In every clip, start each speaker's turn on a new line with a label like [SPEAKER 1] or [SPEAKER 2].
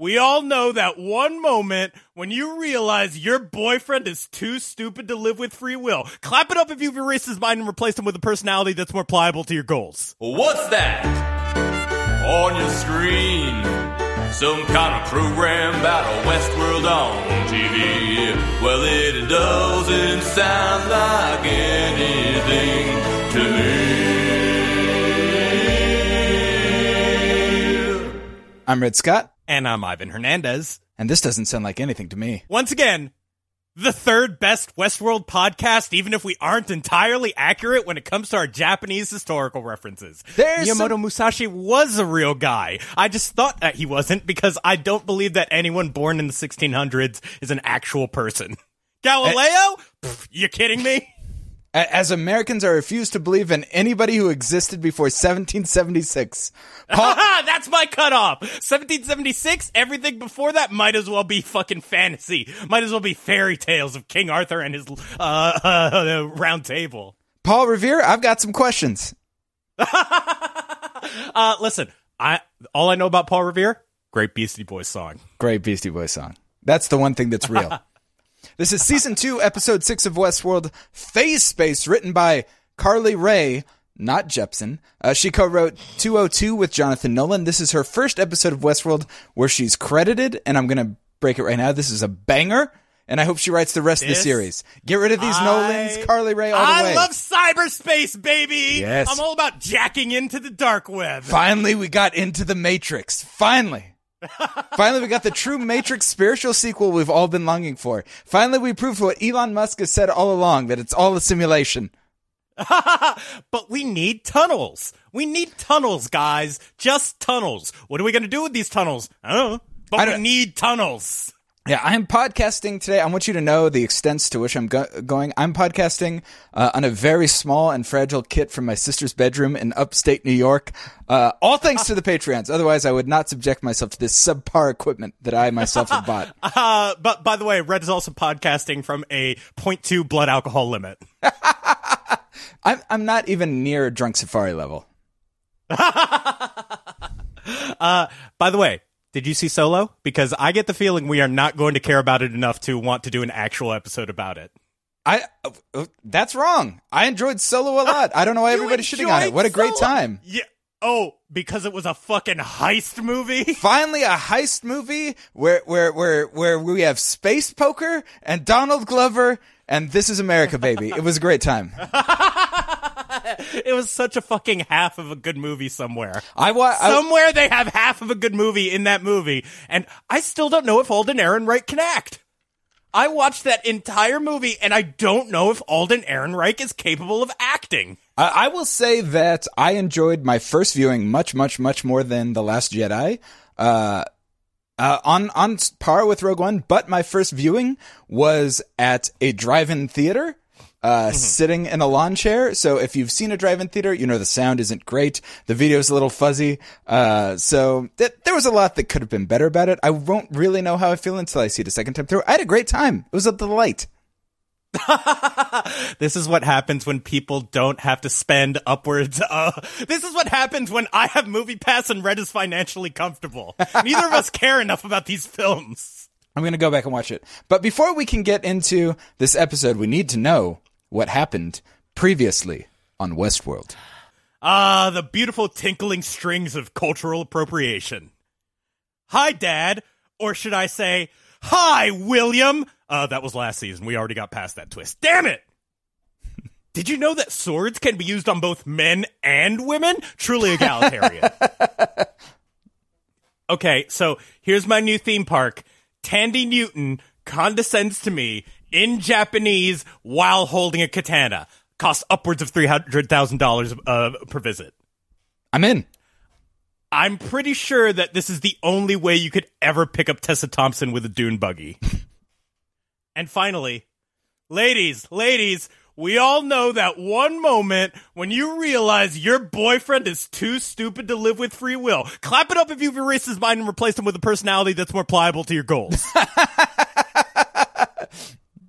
[SPEAKER 1] We all know that one moment when you realize your boyfriend is too stupid to live with free will. Clap it up if you've erased his mind and replaced him with a personality that's more pliable to your goals.
[SPEAKER 2] What's that on your screen? Some kind of program about a Westworld on TV. Well, it doesn't sound like anything to me.
[SPEAKER 3] I'm Red Scott,
[SPEAKER 1] And I'm Ivan Hernandez.
[SPEAKER 3] and this doesn't sound like anything to me.
[SPEAKER 1] Once again, the third best Westworld podcast, even if we aren't entirely accurate when it comes to our Japanese historical references.
[SPEAKER 3] There's
[SPEAKER 1] Miyamoto
[SPEAKER 3] some-
[SPEAKER 1] Musashi was a real guy. I just thought that he wasn't because I don't believe that anyone born in the 1600s is an actual person. Eh. Galileo? Pff, you kidding me?
[SPEAKER 3] As Americans, I refuse to believe in anybody who existed before 1776. Paul,
[SPEAKER 1] That's my cutoff. 1776, everything before that might as well be fucking fantasy. Might as well be fairy tales of King Arthur and his uh, uh, round table.
[SPEAKER 3] Paul Revere, I've got some questions.
[SPEAKER 1] Uh, listen, I all I know about Paul Revere, great Beastie Boys song.
[SPEAKER 3] Great Beastie Boys song. That's the one thing that's real. This is season two, episode six of Westworld, Phase Space, written by Carly Wray, not Jepsen. Uh, she co-wrote 202 with Jonathan Nolan. This is her first episode of Westworld where she's credited, and I'm gonna break it right now. This is a banger, and I hope she writes the rest of the series. Get rid of these Nolans, Carly Wray all the
[SPEAKER 1] I love cyberspace, baby.
[SPEAKER 3] Yes.
[SPEAKER 1] I'm all about jacking into the dark web.
[SPEAKER 3] Finally, we got into the Matrix. Finally. Finally, we got the true Matrix spiritual sequel we've all been longing for. Finally, we proved what Elon Musk has said all along that it's all a simulation.
[SPEAKER 1] but we need tunnels. We need tunnels, guys. Just tunnels. What are we going to do with these tunnels? I don't know. But
[SPEAKER 3] I
[SPEAKER 1] we
[SPEAKER 3] don't-
[SPEAKER 1] need tunnels.
[SPEAKER 3] Yeah, I'm podcasting today. I want you to know the extents to which I'm go- going. I'm podcasting uh, on a very small and fragile kit from my sister's bedroom in upstate New York. Uh, all thanks to the Patreons. Otherwise, I would not subject myself to this subpar equipment that I myself have bought.
[SPEAKER 1] Uh, but by the way, Red is also podcasting from a 0.2 blood alcohol limit.
[SPEAKER 3] I'm, I'm not even near drunk safari level.
[SPEAKER 1] By the way, did you see Solo? Because I get the feeling we are not going to care about it enough to want to do an actual episode about it.
[SPEAKER 3] I uh, uh, that's wrong. I enjoyed Solo a lot. I don't know why everybody's shitting on it. What a great
[SPEAKER 1] Solo?
[SPEAKER 3] time.
[SPEAKER 1] Yeah. Oh, because it was a fucking heist movie?
[SPEAKER 3] Finally a heist movie where where where where we have space poker and Donald Glover and this is America baby. It was a great time.
[SPEAKER 1] it was such a fucking half of a good movie somewhere.
[SPEAKER 3] I wa- I,
[SPEAKER 1] Somewhere they have half of a good movie in that movie, and I still don't know if Alden Ehrenreich can act. I watched that entire movie, and I don't know if Alden Ehrenreich is capable of acting.
[SPEAKER 3] I I will say that I enjoyed my first viewing much much much more than The Last Jedi. Uh uh, on on par with Rogue One, but my first viewing was at a drive-in theater, uh, sitting in a lawn chair. So if you've seen a drive-in theater, you know the sound isn't great, the video's a little fuzzy. Uh, so th- there was a lot that could have been better about it. I won't really know how I feel until I see it a second time through. I had a great time. It was a delight.
[SPEAKER 1] This is what happens when people don't have to spend upwards. Uh, this is what happens when I have Movie Pass and Red is financially comfortable. Neither of us care enough about these films.
[SPEAKER 3] I'm going to go back and watch it. But before we can get into this episode, we need to know what happened previously on Westworld.
[SPEAKER 1] Ah, the beautiful tinkling strings of cultural appropriation. Hi, Dad. Or should I say, Hi, William. Uh, that was last season. We already got past that twist. Damn it! Did you know that swords can be used on both men and women? Truly egalitarian. okay, so here's my new theme park. Thandie Newton condescends to me in Japanese while holding a katana. Costs upwards of $300,000 uh, per visit.
[SPEAKER 3] I'm in.
[SPEAKER 1] I'm pretty sure that this is the only way you could ever pick up Tessa Thompson with a dune buggy. and finally, ladies, ladies, we all know that one moment when you realize your boyfriend is too stupid to live with free will. Clap it up if you've erased his mind and replaced him with a personality that's more pliable to your goals.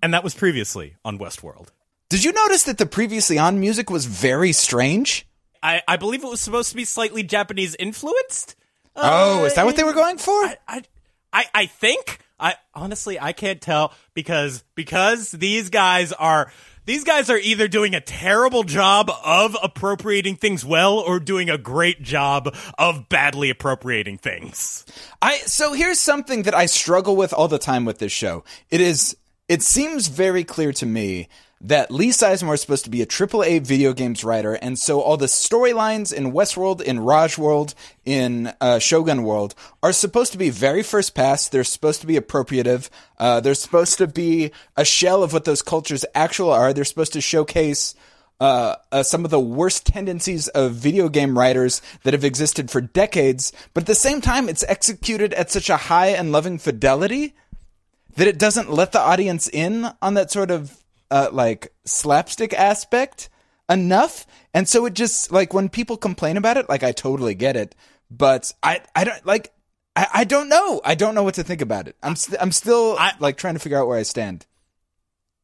[SPEAKER 1] and that was previously on Westworld.
[SPEAKER 3] Did you notice that the previously on music was very strange?
[SPEAKER 1] I, I believe it was supposed to be slightly Japanese influenced.
[SPEAKER 3] oh, is that what they uh, were going for?
[SPEAKER 1] I, I I I think I honestly I can't tell because because these guys are these guys are either doing a terrible job of appropriating things well or doing a great job of badly appropriating things.
[SPEAKER 3] I so here's something that I struggle with all the time with this show. It is it seems very clear to me that Lee Sizemore is supposed to be a AAA video games writer, and so all the storylines in Westworld, in Raj World, in uh, Shogun World are supposed to be very first pass. They're supposed to be appropriative. Uh, they're supposed to be a shell of what those cultures actually are. They're supposed to showcase uh, uh, some of the worst tendencies of video game writers that have existed for decades, but at the same time, it's executed at such a high and loving fidelity that it doesn't let the audience in on that sort of uh, like slapstick aspect enough. And so it just like when people complain about it, like I totally get it, but I I don't like I, I don't know. I don't know what to think about it. I'm st- I'm still
[SPEAKER 1] I-
[SPEAKER 3] like trying to figure out where I stand.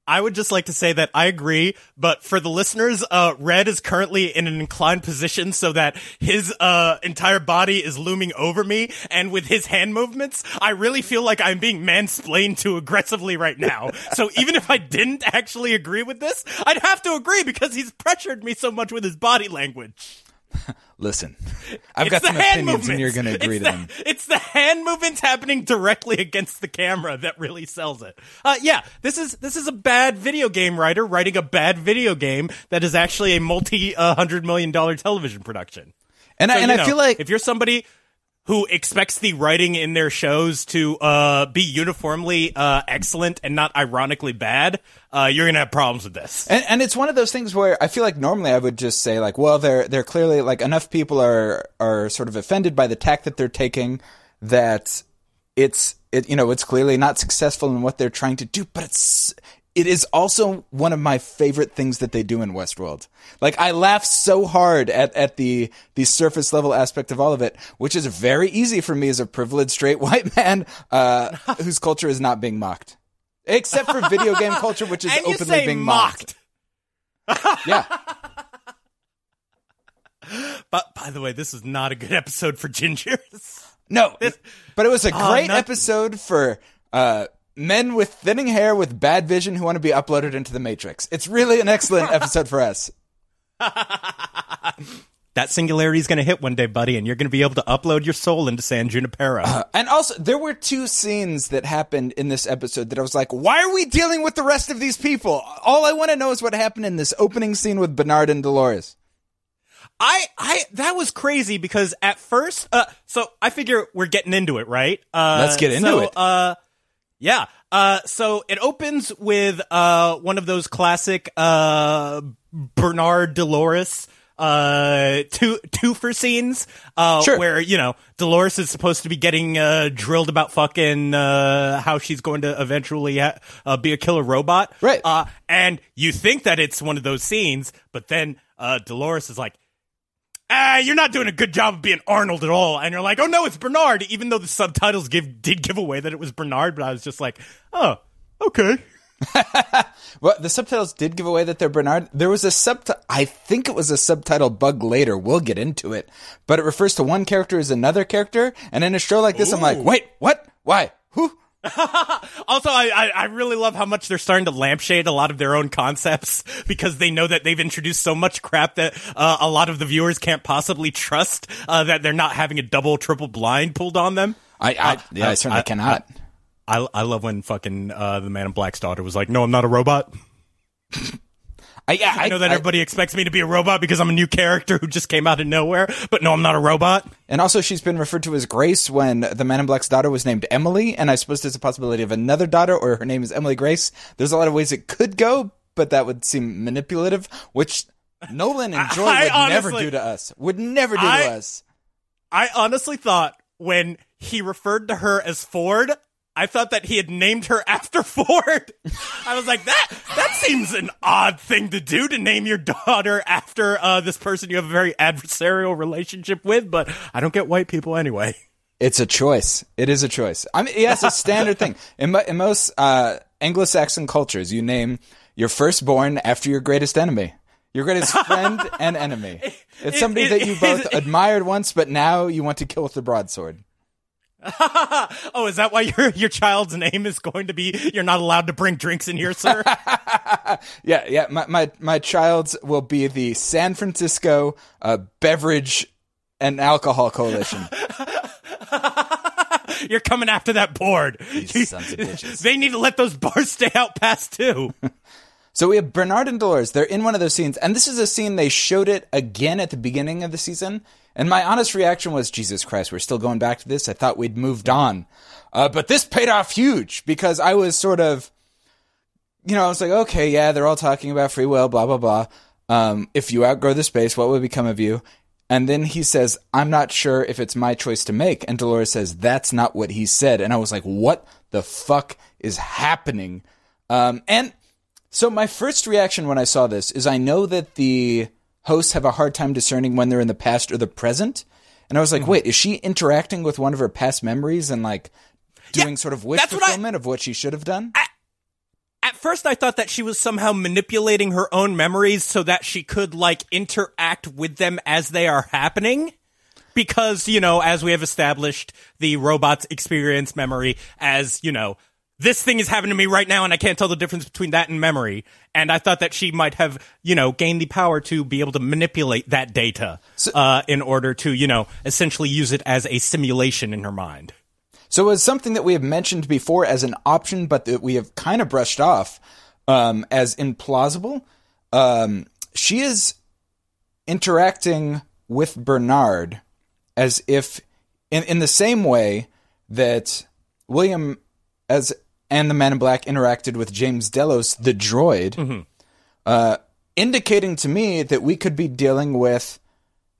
[SPEAKER 1] I would just like to say that I agree, but for the listeners, uh, Red is currently in an inclined position so that his, uh, entire body is looming over me, and with his hand movements, I really feel like I'm being mansplained to aggressively right now. so even if I didn't actually agree with this, I'd have to agree because he's pressured me so much with his body language.
[SPEAKER 3] Listen, I've
[SPEAKER 1] It's
[SPEAKER 3] got some opinions, and you're going to agree
[SPEAKER 1] it's
[SPEAKER 3] to
[SPEAKER 1] the,
[SPEAKER 3] them.
[SPEAKER 1] It's the hand movements happening directly against the camera that really sells it. Uh, yeah, this is this is a bad video game writer writing a bad video game that is actually a multi uh, hundred million dollar television production.
[SPEAKER 3] And
[SPEAKER 1] So,
[SPEAKER 3] I, and I
[SPEAKER 1] know,
[SPEAKER 3] feel like
[SPEAKER 1] if you're somebody who expects the writing in their shows to uh, be uniformly uh, excellent and not ironically bad, uh, you're gonna have problems with this.
[SPEAKER 3] And, and it's one of those things where I feel like normally I would just say like, well, they're they're clearly like enough people are are sort of offended by the tack that they're taking that it's it you know it's clearly not successful in what they're trying to do, but it's it is also one of my favorite things that they do in Westworld. Like I laugh so hard at, at the the surface level aspect of all of it, which is very easy for me as a privileged straight white man uh, whose culture is not being mocked. Except for video game culture, which is openly being mocked.
[SPEAKER 1] mocked.
[SPEAKER 3] Yeah.
[SPEAKER 1] But by the way, this is not a good episode for gingers.
[SPEAKER 3] No, but it was a
[SPEAKER 1] Oh,
[SPEAKER 3] great
[SPEAKER 1] not-
[SPEAKER 3] episode for uh, men with thinning hair with bad vision who want to be uploaded into the Matrix. It's really an excellent episode for us.
[SPEAKER 1] That singularity is going to hit one day, buddy, and you're going to be able to upload your soul into San Junipero.
[SPEAKER 3] And also, there were two scenes that happened in this episode that I was like, why are we dealing with the rest of these people? All I want to know is what happened in this opening scene with Bernard and Dolores.
[SPEAKER 1] I, I, that was crazy because at first, uh, so I figure we're getting into it, right? Uh,
[SPEAKER 3] Let's get into
[SPEAKER 1] so,
[SPEAKER 3] it.
[SPEAKER 1] Uh, yeah. Uh, so it opens with, uh, one of those classic, uh, Bernard Dolores, uh, two, for scenes, uh,
[SPEAKER 3] Sure.
[SPEAKER 1] where, you know, Dolores is supposed to be getting, uh, drilled about fucking, uh, how she's going to eventually, ha- uh, be a killer robot.
[SPEAKER 3] Right.
[SPEAKER 1] Uh, and you think that it's one of those scenes, but then, uh, Dolores is like, ah, you're not doing a good job of being Arnold at all. And you're like, oh no, it's Bernard, even though the subtitles give did give away that it was Bernard, but I was just like, oh, okay.
[SPEAKER 3] Well, the subtitles did give away that they're Bernard. There was a subtitle, I think it was a subtitle bug later. We'll get into it. But it refers to one character as another character. And in a show like this, I'm like, wait, what? Why? Who?
[SPEAKER 1] Also, I, I I really love how much they're starting to lampshade a lot of their own concepts because they know that they've introduced so much crap that uh, a lot of the viewers can't possibly trust uh, that they're not having a double, triple blind pulled on them.
[SPEAKER 3] I, I, yeah, I, certainly
[SPEAKER 1] I-
[SPEAKER 3] cannot.
[SPEAKER 1] I, I love when fucking uh, the Man in Black's daughter was like, "No, I'm not a robot."
[SPEAKER 3] I, yeah,
[SPEAKER 1] I know that everybody expects me to be a robot because I'm a new character who just came out of nowhere, but no, I'm not a robot.
[SPEAKER 3] And also, she's been referred to as Grace when the Man in Black's daughter was named Emily, and I suppose there's a possibility of another daughter, or her name is Emily Grace. There's a lot of ways it could go, but that would seem manipulative, which Nolan and Joy
[SPEAKER 1] I
[SPEAKER 3] would never
[SPEAKER 1] honestly-
[SPEAKER 3] do to us. Would never do
[SPEAKER 1] I-
[SPEAKER 3] to us.
[SPEAKER 1] I honestly thought when he referred to her as Ford, I thought that he had named her after Ford. I was like, that that seems an odd thing to do to name your daughter after uh, this person you have a very adversarial relationship with, but I don't get white people anyway.
[SPEAKER 3] It's a choice. It is a choice. I mean, yes, it's a standard thing. In, in most uh, Anglo-Saxon cultures, you name your firstborn after your greatest enemy. Your greatest friend and enemy. It's somebody that you both admired once, but now you want to kill with the broadsword.
[SPEAKER 1] oh, is that why your your child's name is going to be? You're not allowed to bring drinks in here, sir.
[SPEAKER 3] Yeah, yeah. My my my child's will be the San Francisco uh, Beverage and Alcohol Coalition.
[SPEAKER 1] You're coming after that board.
[SPEAKER 3] These sons of bitches.
[SPEAKER 1] They need to let those bars stay out past two.
[SPEAKER 3] So we have Bernard and Dolores. They're in one of those scenes, and this is a scene they showed it again at the beginning of the season. And my honest reaction was, Jesus Christ, we're still going back to this. I thought we'd moved on, uh, but this paid off huge because I was sort of, you know, I was like, okay, yeah, they're all talking about free will, blah blah blah. Um, if you outgrow the space, what would become of you? And then he says, I'm not sure if it's my choice to make. And Dolores says, that's not what he said. And I was like, what the fuck is happening? Um, and so my first reaction when I saw this is I know that the hosts have a hard time discerning when they're in the past or the present. And I was like,
[SPEAKER 1] Mm-hmm.
[SPEAKER 3] wait, is she interacting with one of her past memories and like doing
[SPEAKER 1] Yeah,
[SPEAKER 3] sort of wish
[SPEAKER 1] what I-
[SPEAKER 3] fulfillment of what she should have done?
[SPEAKER 1] At first, I thought that she was somehow manipulating her own memories so that she could like interact with them as they are happening. Because, you know, as we have established, the robots experience memory as, you know, this thing is happening to me right now and I can't tell the difference between that and memory. And I thought that she might have, you know, gained the power to be able to manipulate that data, uh, in order to, you know, essentially use it as a simulation in her mind.
[SPEAKER 3] So it was something that we have mentioned before as an option, but that we have kind of brushed off um, as implausible. Um, she is interacting with Bernard as if, in, in the same way that William as and the Man in Black interacted with James Delos, the droid, uh, indicating to me that we could be dealing with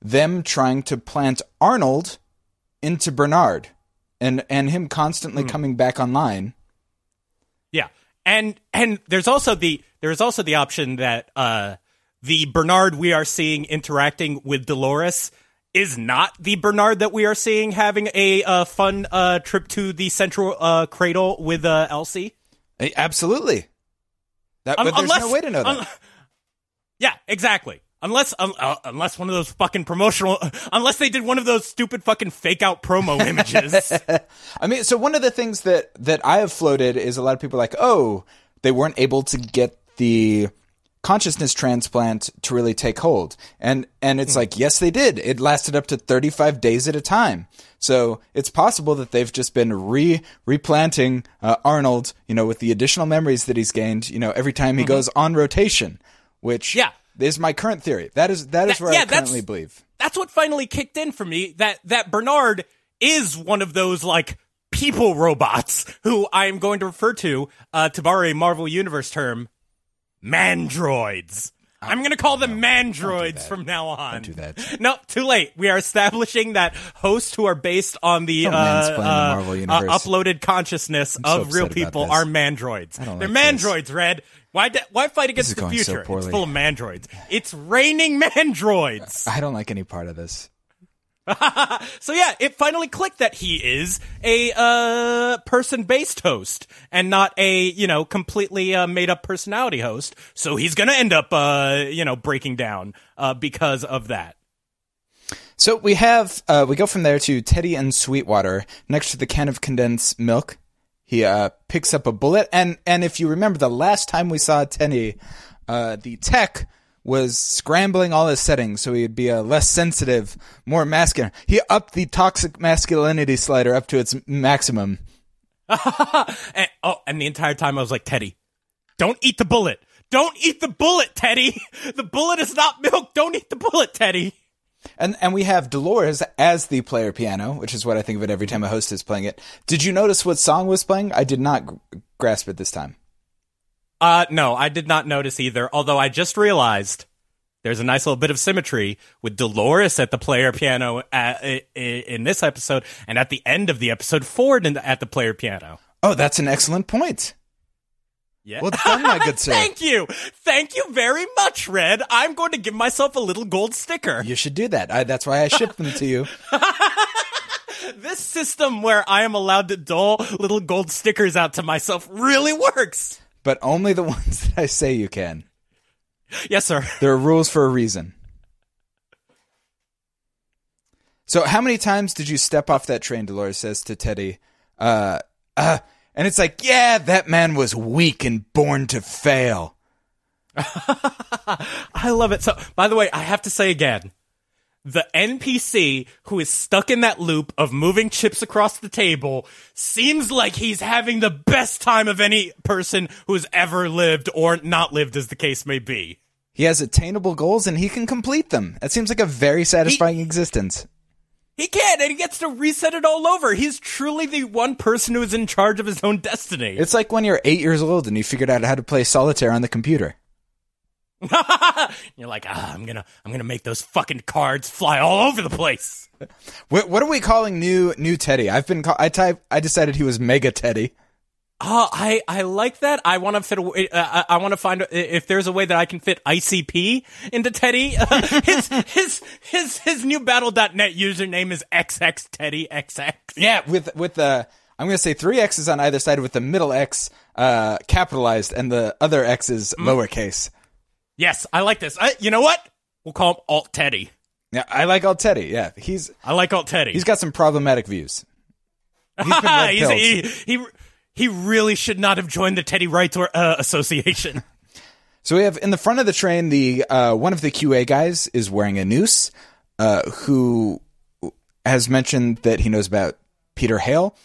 [SPEAKER 3] them trying to plant Arnold into Bernard and and him constantly coming back online.
[SPEAKER 1] Yeah, and and there's also the there's also the option that uh the Bernard we are seeing interacting with Dolores is not the Bernard that we are seeing having a uh, fun uh trip to the central uh cradle with uh Elsie.
[SPEAKER 3] Eh, Absolutely. That, but there's
[SPEAKER 1] unless-
[SPEAKER 3] no way to know that.
[SPEAKER 1] un- yeah, exactly. Unless um, uh, unless one of those fucking promotional unless they did one of those stupid fucking fake out promo images.
[SPEAKER 3] I mean, so one of the things that that I have floated is a lot of people are like, oh, they weren't able to get the consciousness transplant to really take hold, and and it's like, yes, they did. It lasted up to thirty five days at a time. So it's possible that they've just been re replanting uh, Arnold, you know, with the additional memories that he's gained, you know, every time he goes on rotation, which
[SPEAKER 1] Yeah.
[SPEAKER 3] is my current theory. That is that is
[SPEAKER 1] That-
[SPEAKER 3] where
[SPEAKER 1] yeah,
[SPEAKER 3] I
[SPEAKER 1] that's-
[SPEAKER 3] currently believe.
[SPEAKER 1] that's what finally kicked in for me that that Bernard is one of those like people robots who I am going to refer to uh to borrow a Marvel Universe term mandroids. I'm going to call them mandroids from now on.
[SPEAKER 3] do that.
[SPEAKER 1] No, too late. We are establishing that hosts who are based on the, uh,
[SPEAKER 3] mansplain the
[SPEAKER 1] uh, uh, uploaded consciousness
[SPEAKER 3] so
[SPEAKER 1] of real people are mandroids.
[SPEAKER 3] don't
[SPEAKER 1] They're
[SPEAKER 3] like this.
[SPEAKER 1] mandroids, Red. Why, de- why fight against the
[SPEAKER 3] going so
[SPEAKER 1] future? it's full of mandroids. It's raining mandroids.
[SPEAKER 3] I don't like any part of this.
[SPEAKER 1] So yeah, it finally clicked that he is a uh, person-based host and not a you know completely uh, made-up personality host. So he's gonna end up uh, you know breaking down uh, because of that.
[SPEAKER 3] So we have uh, we go from there to Teddy and Sweetwater next to the can of condensed milk. He uh, picks up a bullet, and and if you remember the last time we saw Teddy, the tech was scrambling all his settings so he'd be a less sensitive, more masculine. He upped the toxic masculinity slider up to its maximum.
[SPEAKER 1] And, oh, and the entire time I was like, Teddy, don't eat the bullet. Don't eat the bullet, Teddy. The bullet is not milk. Don't eat the bullet, Teddy.
[SPEAKER 3] And and we have Dolores as the player piano, which is what I think of it every time a host is playing it. Did you notice what song was playing? I did not gr- grasp it this time.
[SPEAKER 1] Uh, no, I did not notice either. Although I just realized there's a nice little bit of symmetry with Dolores at the player piano at, i- in this episode, and at the end of the episode, Ford in the, at the player piano.
[SPEAKER 3] Oh, that's an excellent point.
[SPEAKER 1] Yeah.
[SPEAKER 3] Well done, my good sir.
[SPEAKER 1] Thank you, thank you very much, Red. I'm going to give myself a little gold sticker.
[SPEAKER 3] You should do that. I, that's why I shipped them to you.
[SPEAKER 1] This system where I am allowed to dole little gold stickers out to myself really works.
[SPEAKER 3] But only the ones that I say you can.
[SPEAKER 1] Yes, sir.
[SPEAKER 3] There are rules for a reason. So how many times did you step off that train? Dolores says to Teddy. Uh, uh, and it's like, yeah, that man was weak and born to fail.
[SPEAKER 1] I love it. So, by the way, I have to say again, the NPC who is stuck in that loop of moving chips across the table seems like he's having the best time of any person who's ever lived or not lived, as the case may be.
[SPEAKER 3] He has attainable goals and he can complete them. That seems like a very satisfying existence.
[SPEAKER 1] He can, and he gets to reset it all over. He's truly the one person who is in charge of his own destiny.
[SPEAKER 3] It's like when you're eight years old and you figured out how to play solitaire on the computer.
[SPEAKER 1] You're like, ah, I'm gonna, I'm gonna make those fucking cards fly all over the place.
[SPEAKER 3] What, what are we calling new new Teddy? I've been call- I type I decided he was Mega Teddy.
[SPEAKER 1] Oh, I, I like that. I want to fit. A, uh, I want to find if there's a way that I can fit ICP into Teddy. Uh, his his his his new Battle.net username is XX Teddy XX.
[SPEAKER 3] Yeah, with with the I'm going to say three X's on either side with the middle X uh, capitalized and the other X is lowercase.
[SPEAKER 1] Yes, I like this. I, you know what? We'll call him Alt Teddy.
[SPEAKER 3] Yeah, I like Alt Teddy. Yeah, he's
[SPEAKER 1] I like Alt Teddy.
[SPEAKER 3] he's got some problematic views. He's
[SPEAKER 1] he, he he really should not have joined the Teddy Rights or, uh, Association.
[SPEAKER 3] So we have in the front of the train the uh, one of the QA guys is wearing a noose, uh, who has mentioned that he knows about Peter Hale.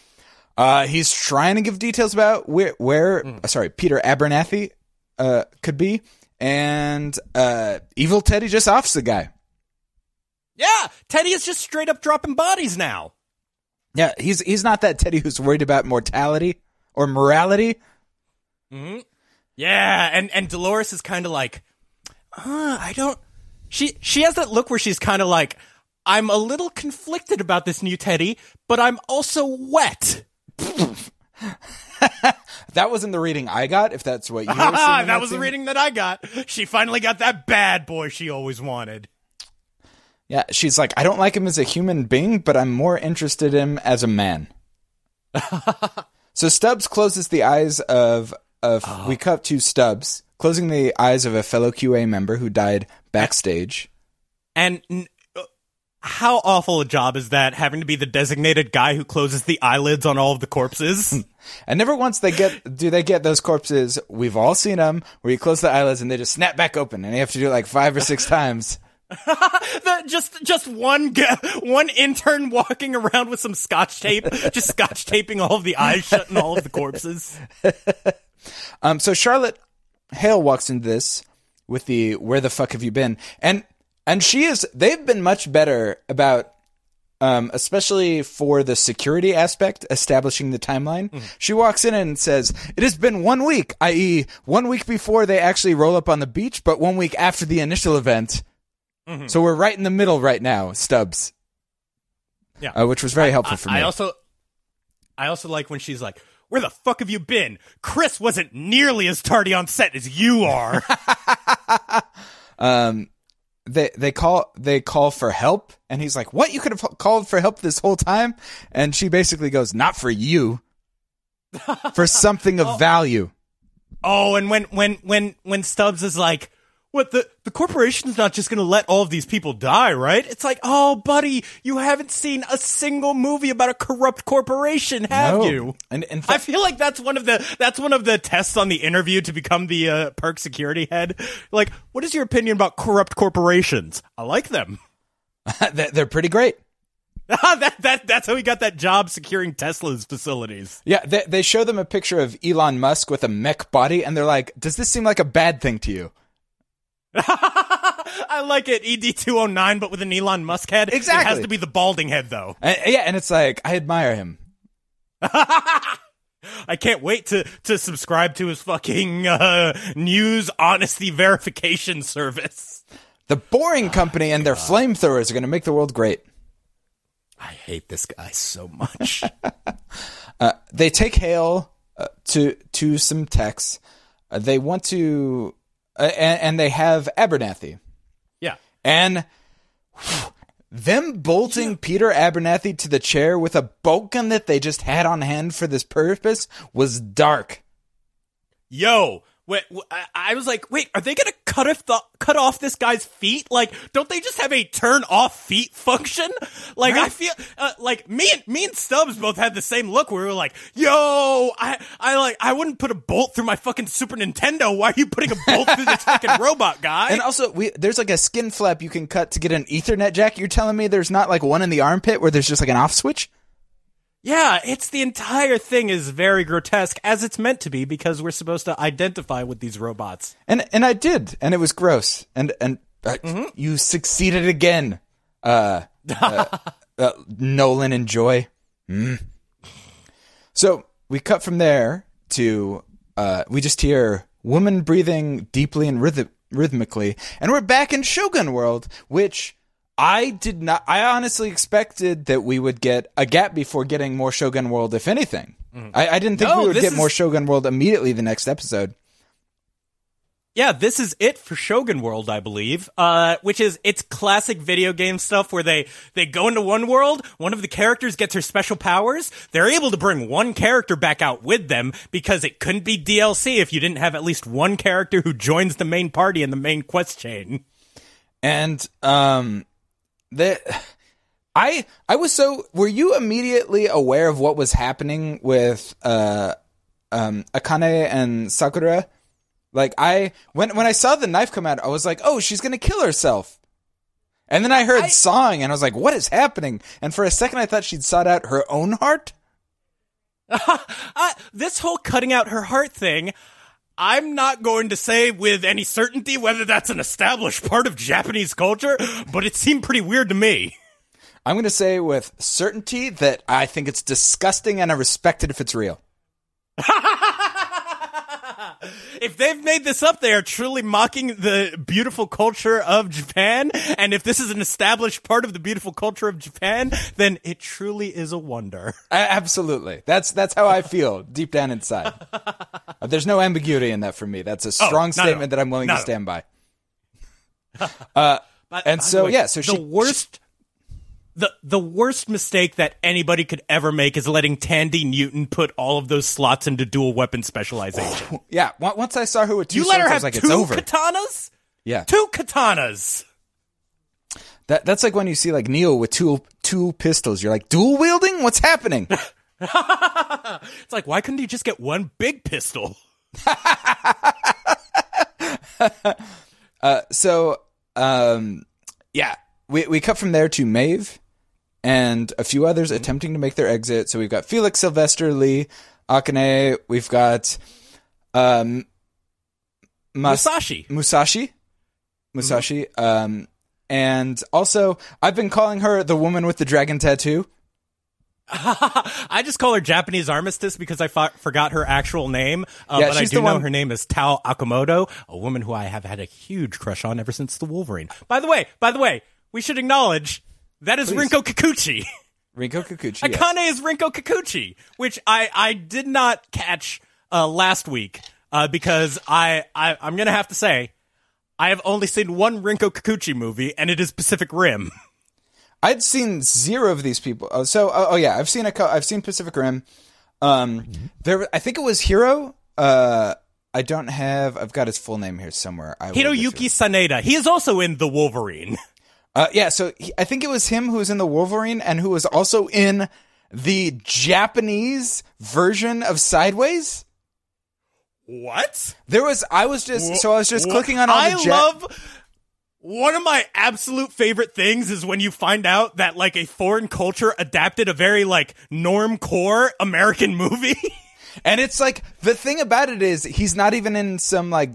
[SPEAKER 3] Uh, he's trying to give details about where where uh, sorry Peter Abernathy uh, could be, and uh, Evil Teddy just offs the guy.
[SPEAKER 1] yeah, Teddy is just straight up dropping bodies now.
[SPEAKER 3] Yeah, he's he's not that Teddy who's worried about mortality or morality. Mm-hmm.
[SPEAKER 1] Yeah, and and Dolores is kind of like, uh, I don't. She she has that look where she's kind of like, I'm a little conflicted about this new Teddy, but I'm also wet.
[SPEAKER 3] That wasn't the reading I got. If that's what you were
[SPEAKER 1] Ah, that was the reading that I got. She finally got that bad boy she always wanted.
[SPEAKER 3] Yeah, she's like, I don't like him as a human being, but I'm more interested in him as a man. so Stubbs closes the eyes of of we cut to Stubbs closing the eyes of a fellow QA member who died backstage.
[SPEAKER 1] And how awful a job is that having to be the designated guy who closes the eyelids on all of the corpses?
[SPEAKER 3] And never once they get do they get those corpses. We've all seen them where you close the eyelids and they just snap back open, and you have to do it like five or six times.
[SPEAKER 1] The- just just one g- one intern walking around with some scotch tape, just scotch taping all of the eyes shut and all of the corpses.
[SPEAKER 3] Um, so Charlotte Hale walks into this with the "Where the fuck have you been?" and and she is. They've been much better about, um, especially for the security aspect, establishing the timeline. She walks in and says, "It has been one week, i.e., one week before they actually roll up on the beach, but one week after the initial event." So we're right in the middle right now, Stubbs.
[SPEAKER 1] Yeah.
[SPEAKER 3] uh, which was very helpful for me.
[SPEAKER 1] I also I also like when she's like, "Where the fuck have you been? Chris wasn't nearly as tardy on set as you are."
[SPEAKER 3] they they call they call for help and he's like what? You could have called for help this whole time? And she basically goes not for you. For something of oh. value.
[SPEAKER 1] Oh, and when when when when Stubbs is like, "What the the corporation's not just going to let all of these people die, right?" It's like, "Oh, buddy, you haven't seen a single movie about a corrupt corporation, have
[SPEAKER 3] No.
[SPEAKER 1] you?"
[SPEAKER 3] and in
[SPEAKER 1] I feel like that's one of the that's one of the tests on the interview to become the uh, perk security head. Like, what is your opinion about corrupt corporations? I like them.
[SPEAKER 3] they- they're pretty great
[SPEAKER 1] that that that's how he got that job securing Tesla's facilities.
[SPEAKER 3] yeah they, they show them a picture of elon musk with a mech body and they're like does this seem like a bad thing to you
[SPEAKER 1] I like it. ED two hundred nine, but with an Elon Musk head. It has to be the balding head, though.
[SPEAKER 3] and, yeah and it's like i admire him
[SPEAKER 1] I can't wait to to subscribe to his fucking uh, news honesty verification service.
[SPEAKER 3] the boring company and their flamethrowers are going to make the world great
[SPEAKER 1] I hate this guy so much.
[SPEAKER 3] they take Hale uh, to to some techs. Uh, they want to, uh, and, and they have Abernathy,
[SPEAKER 1] yeah.
[SPEAKER 3] and whew, them bolting Peter Abernathy to the chair with a bolt gun that they just had on hand for this purpose was dark.
[SPEAKER 1] Yo, wait, I- was like, wait, are they gonna cut off the cut off this guy's feet? Like, don't they just have a turn off feet function? Like, I feel uh, like me and me and Stubbs both had the same look where we were like, "Yo, I I like I wouldn't put a bolt through my fucking Super Nintendo. Why are you putting a bolt through this fucking robot guy?"
[SPEAKER 3] And also, we there's like a skin flap you can cut to get an Ethernet jack. You're telling me there's not like one in the armpit where there's just like an off switch?
[SPEAKER 1] Yeah, it's the entire thing is very grotesque as it's meant to be because we're supposed to identify with these robots.
[SPEAKER 3] And and I did, and it was gross. And and uh, you succeeded again, uh, uh, uh, Nolan and Joy. Mm. So we cut from there to uh, we just hear woman breathing deeply and rhythm- rhythmically, and we're back in Shogun World, which. I did not. I honestly expected that we would get a gap before getting more Shogun World, if anything. I, I didn't think
[SPEAKER 1] No,
[SPEAKER 3] we would get more Shogun World immediately the next episode.
[SPEAKER 1] Yeah, this is it for Shogun World, I believe. Uh, which is it's classic video game stuff where they they go into one world, one of the characters gets her special powers. They're able to bring one character back out with them because it couldn't be DLC if you didn't have at least one character who joins the main party in the main quest chain.
[SPEAKER 3] And um the I I was so were you immediately aware of what was happening with uh um Akane and Sakura? Like I when when I saw the knife come out, I was like, "Oh, she's going to kill herself." And then I heard song and I was like, "What is happening?" And for a second I thought she'd sought out her own heart.
[SPEAKER 1] Uh, this whole cutting out her heart thing, I'm not going to say with any certainty whether that's an established part of Japanese culture, but it seemed pretty weird to me.
[SPEAKER 3] I'm going to say with certainty that I think it's disgusting and I respect it if it's real.
[SPEAKER 1] if they've made this up, they are truly mocking the beautiful culture of Japan. And if this is an established part of the beautiful culture of Japan, then it truly is a wonder.
[SPEAKER 3] Absolutely. That's that's how I feel deep down inside. Uh, There's no ambiguity in that for me. That's a strong
[SPEAKER 1] Oh, at all.
[SPEAKER 3] statement that I'm willing
[SPEAKER 1] Not
[SPEAKER 3] to stand by.
[SPEAKER 1] But,
[SPEAKER 3] And
[SPEAKER 1] by
[SPEAKER 3] so,
[SPEAKER 1] way,
[SPEAKER 3] yeah, so
[SPEAKER 1] the
[SPEAKER 3] she-
[SPEAKER 1] worst. The, the worst mistake that anybody could ever make is letting Thandie Newton put all of those slots into dual weapon specialization.
[SPEAKER 3] Yeah, once I saw who it
[SPEAKER 1] you let her have
[SPEAKER 3] like,
[SPEAKER 1] two katanas?
[SPEAKER 3] yeah,
[SPEAKER 1] Two katanas!
[SPEAKER 3] that that's like when you see like Neo with two two pistols. You're like, dual wielding? What's happening?
[SPEAKER 1] It's like, why couldn't he just get one big pistol?
[SPEAKER 3] so, um, yeah, we we cut from there to Maeve and a few others attempting to make their exit. So we've got Felix Sylvester Lee, Akane. We've got um, Mas-
[SPEAKER 1] Musashi.
[SPEAKER 3] Musashi. Musashi. Um, and also, I've been calling her the woman with the dragon tattoo.
[SPEAKER 1] I just call her Japanese Armistice because I fo- forgot her actual name. Uh,
[SPEAKER 3] Yeah,
[SPEAKER 1] but I do
[SPEAKER 3] the
[SPEAKER 1] know her name is Tao Okamoto, a woman who I have had a huge crush on ever since the Wolverine. By the way, by the way, we should acknowledge that is Rinko Kikuchi.
[SPEAKER 3] Rinko Kikuchi. yes.
[SPEAKER 1] Akane is Rinko Kikuchi, which I, I did not catch uh, last week uh, because I, I I'm gonna have to say I have only seen one Rinko Kikuchi movie, and it is Pacific Rim.
[SPEAKER 3] I'd seen zero of these people. Oh, so, oh, oh yeah, I've seen a. co- I've seen Pacific Rim. Um, there, I think it was Hero. Uh, I don't have. I've got his full name here somewhere. I will get
[SPEAKER 1] Hiroyuki. Sanada. He is also in The Wolverine.
[SPEAKER 3] Uh, yeah, so he, I think it was him who was in the Wolverine and who was also in the Japanese version of Sideways.
[SPEAKER 1] What?
[SPEAKER 3] There was. I was just. So I was just clicking on all
[SPEAKER 1] I
[SPEAKER 3] the. Ja-
[SPEAKER 1] love. One of my absolute favorite things is when you find out that like a foreign culture adapted a very like norm core American movie.
[SPEAKER 3] And it's like the thing about it is he's not even in some like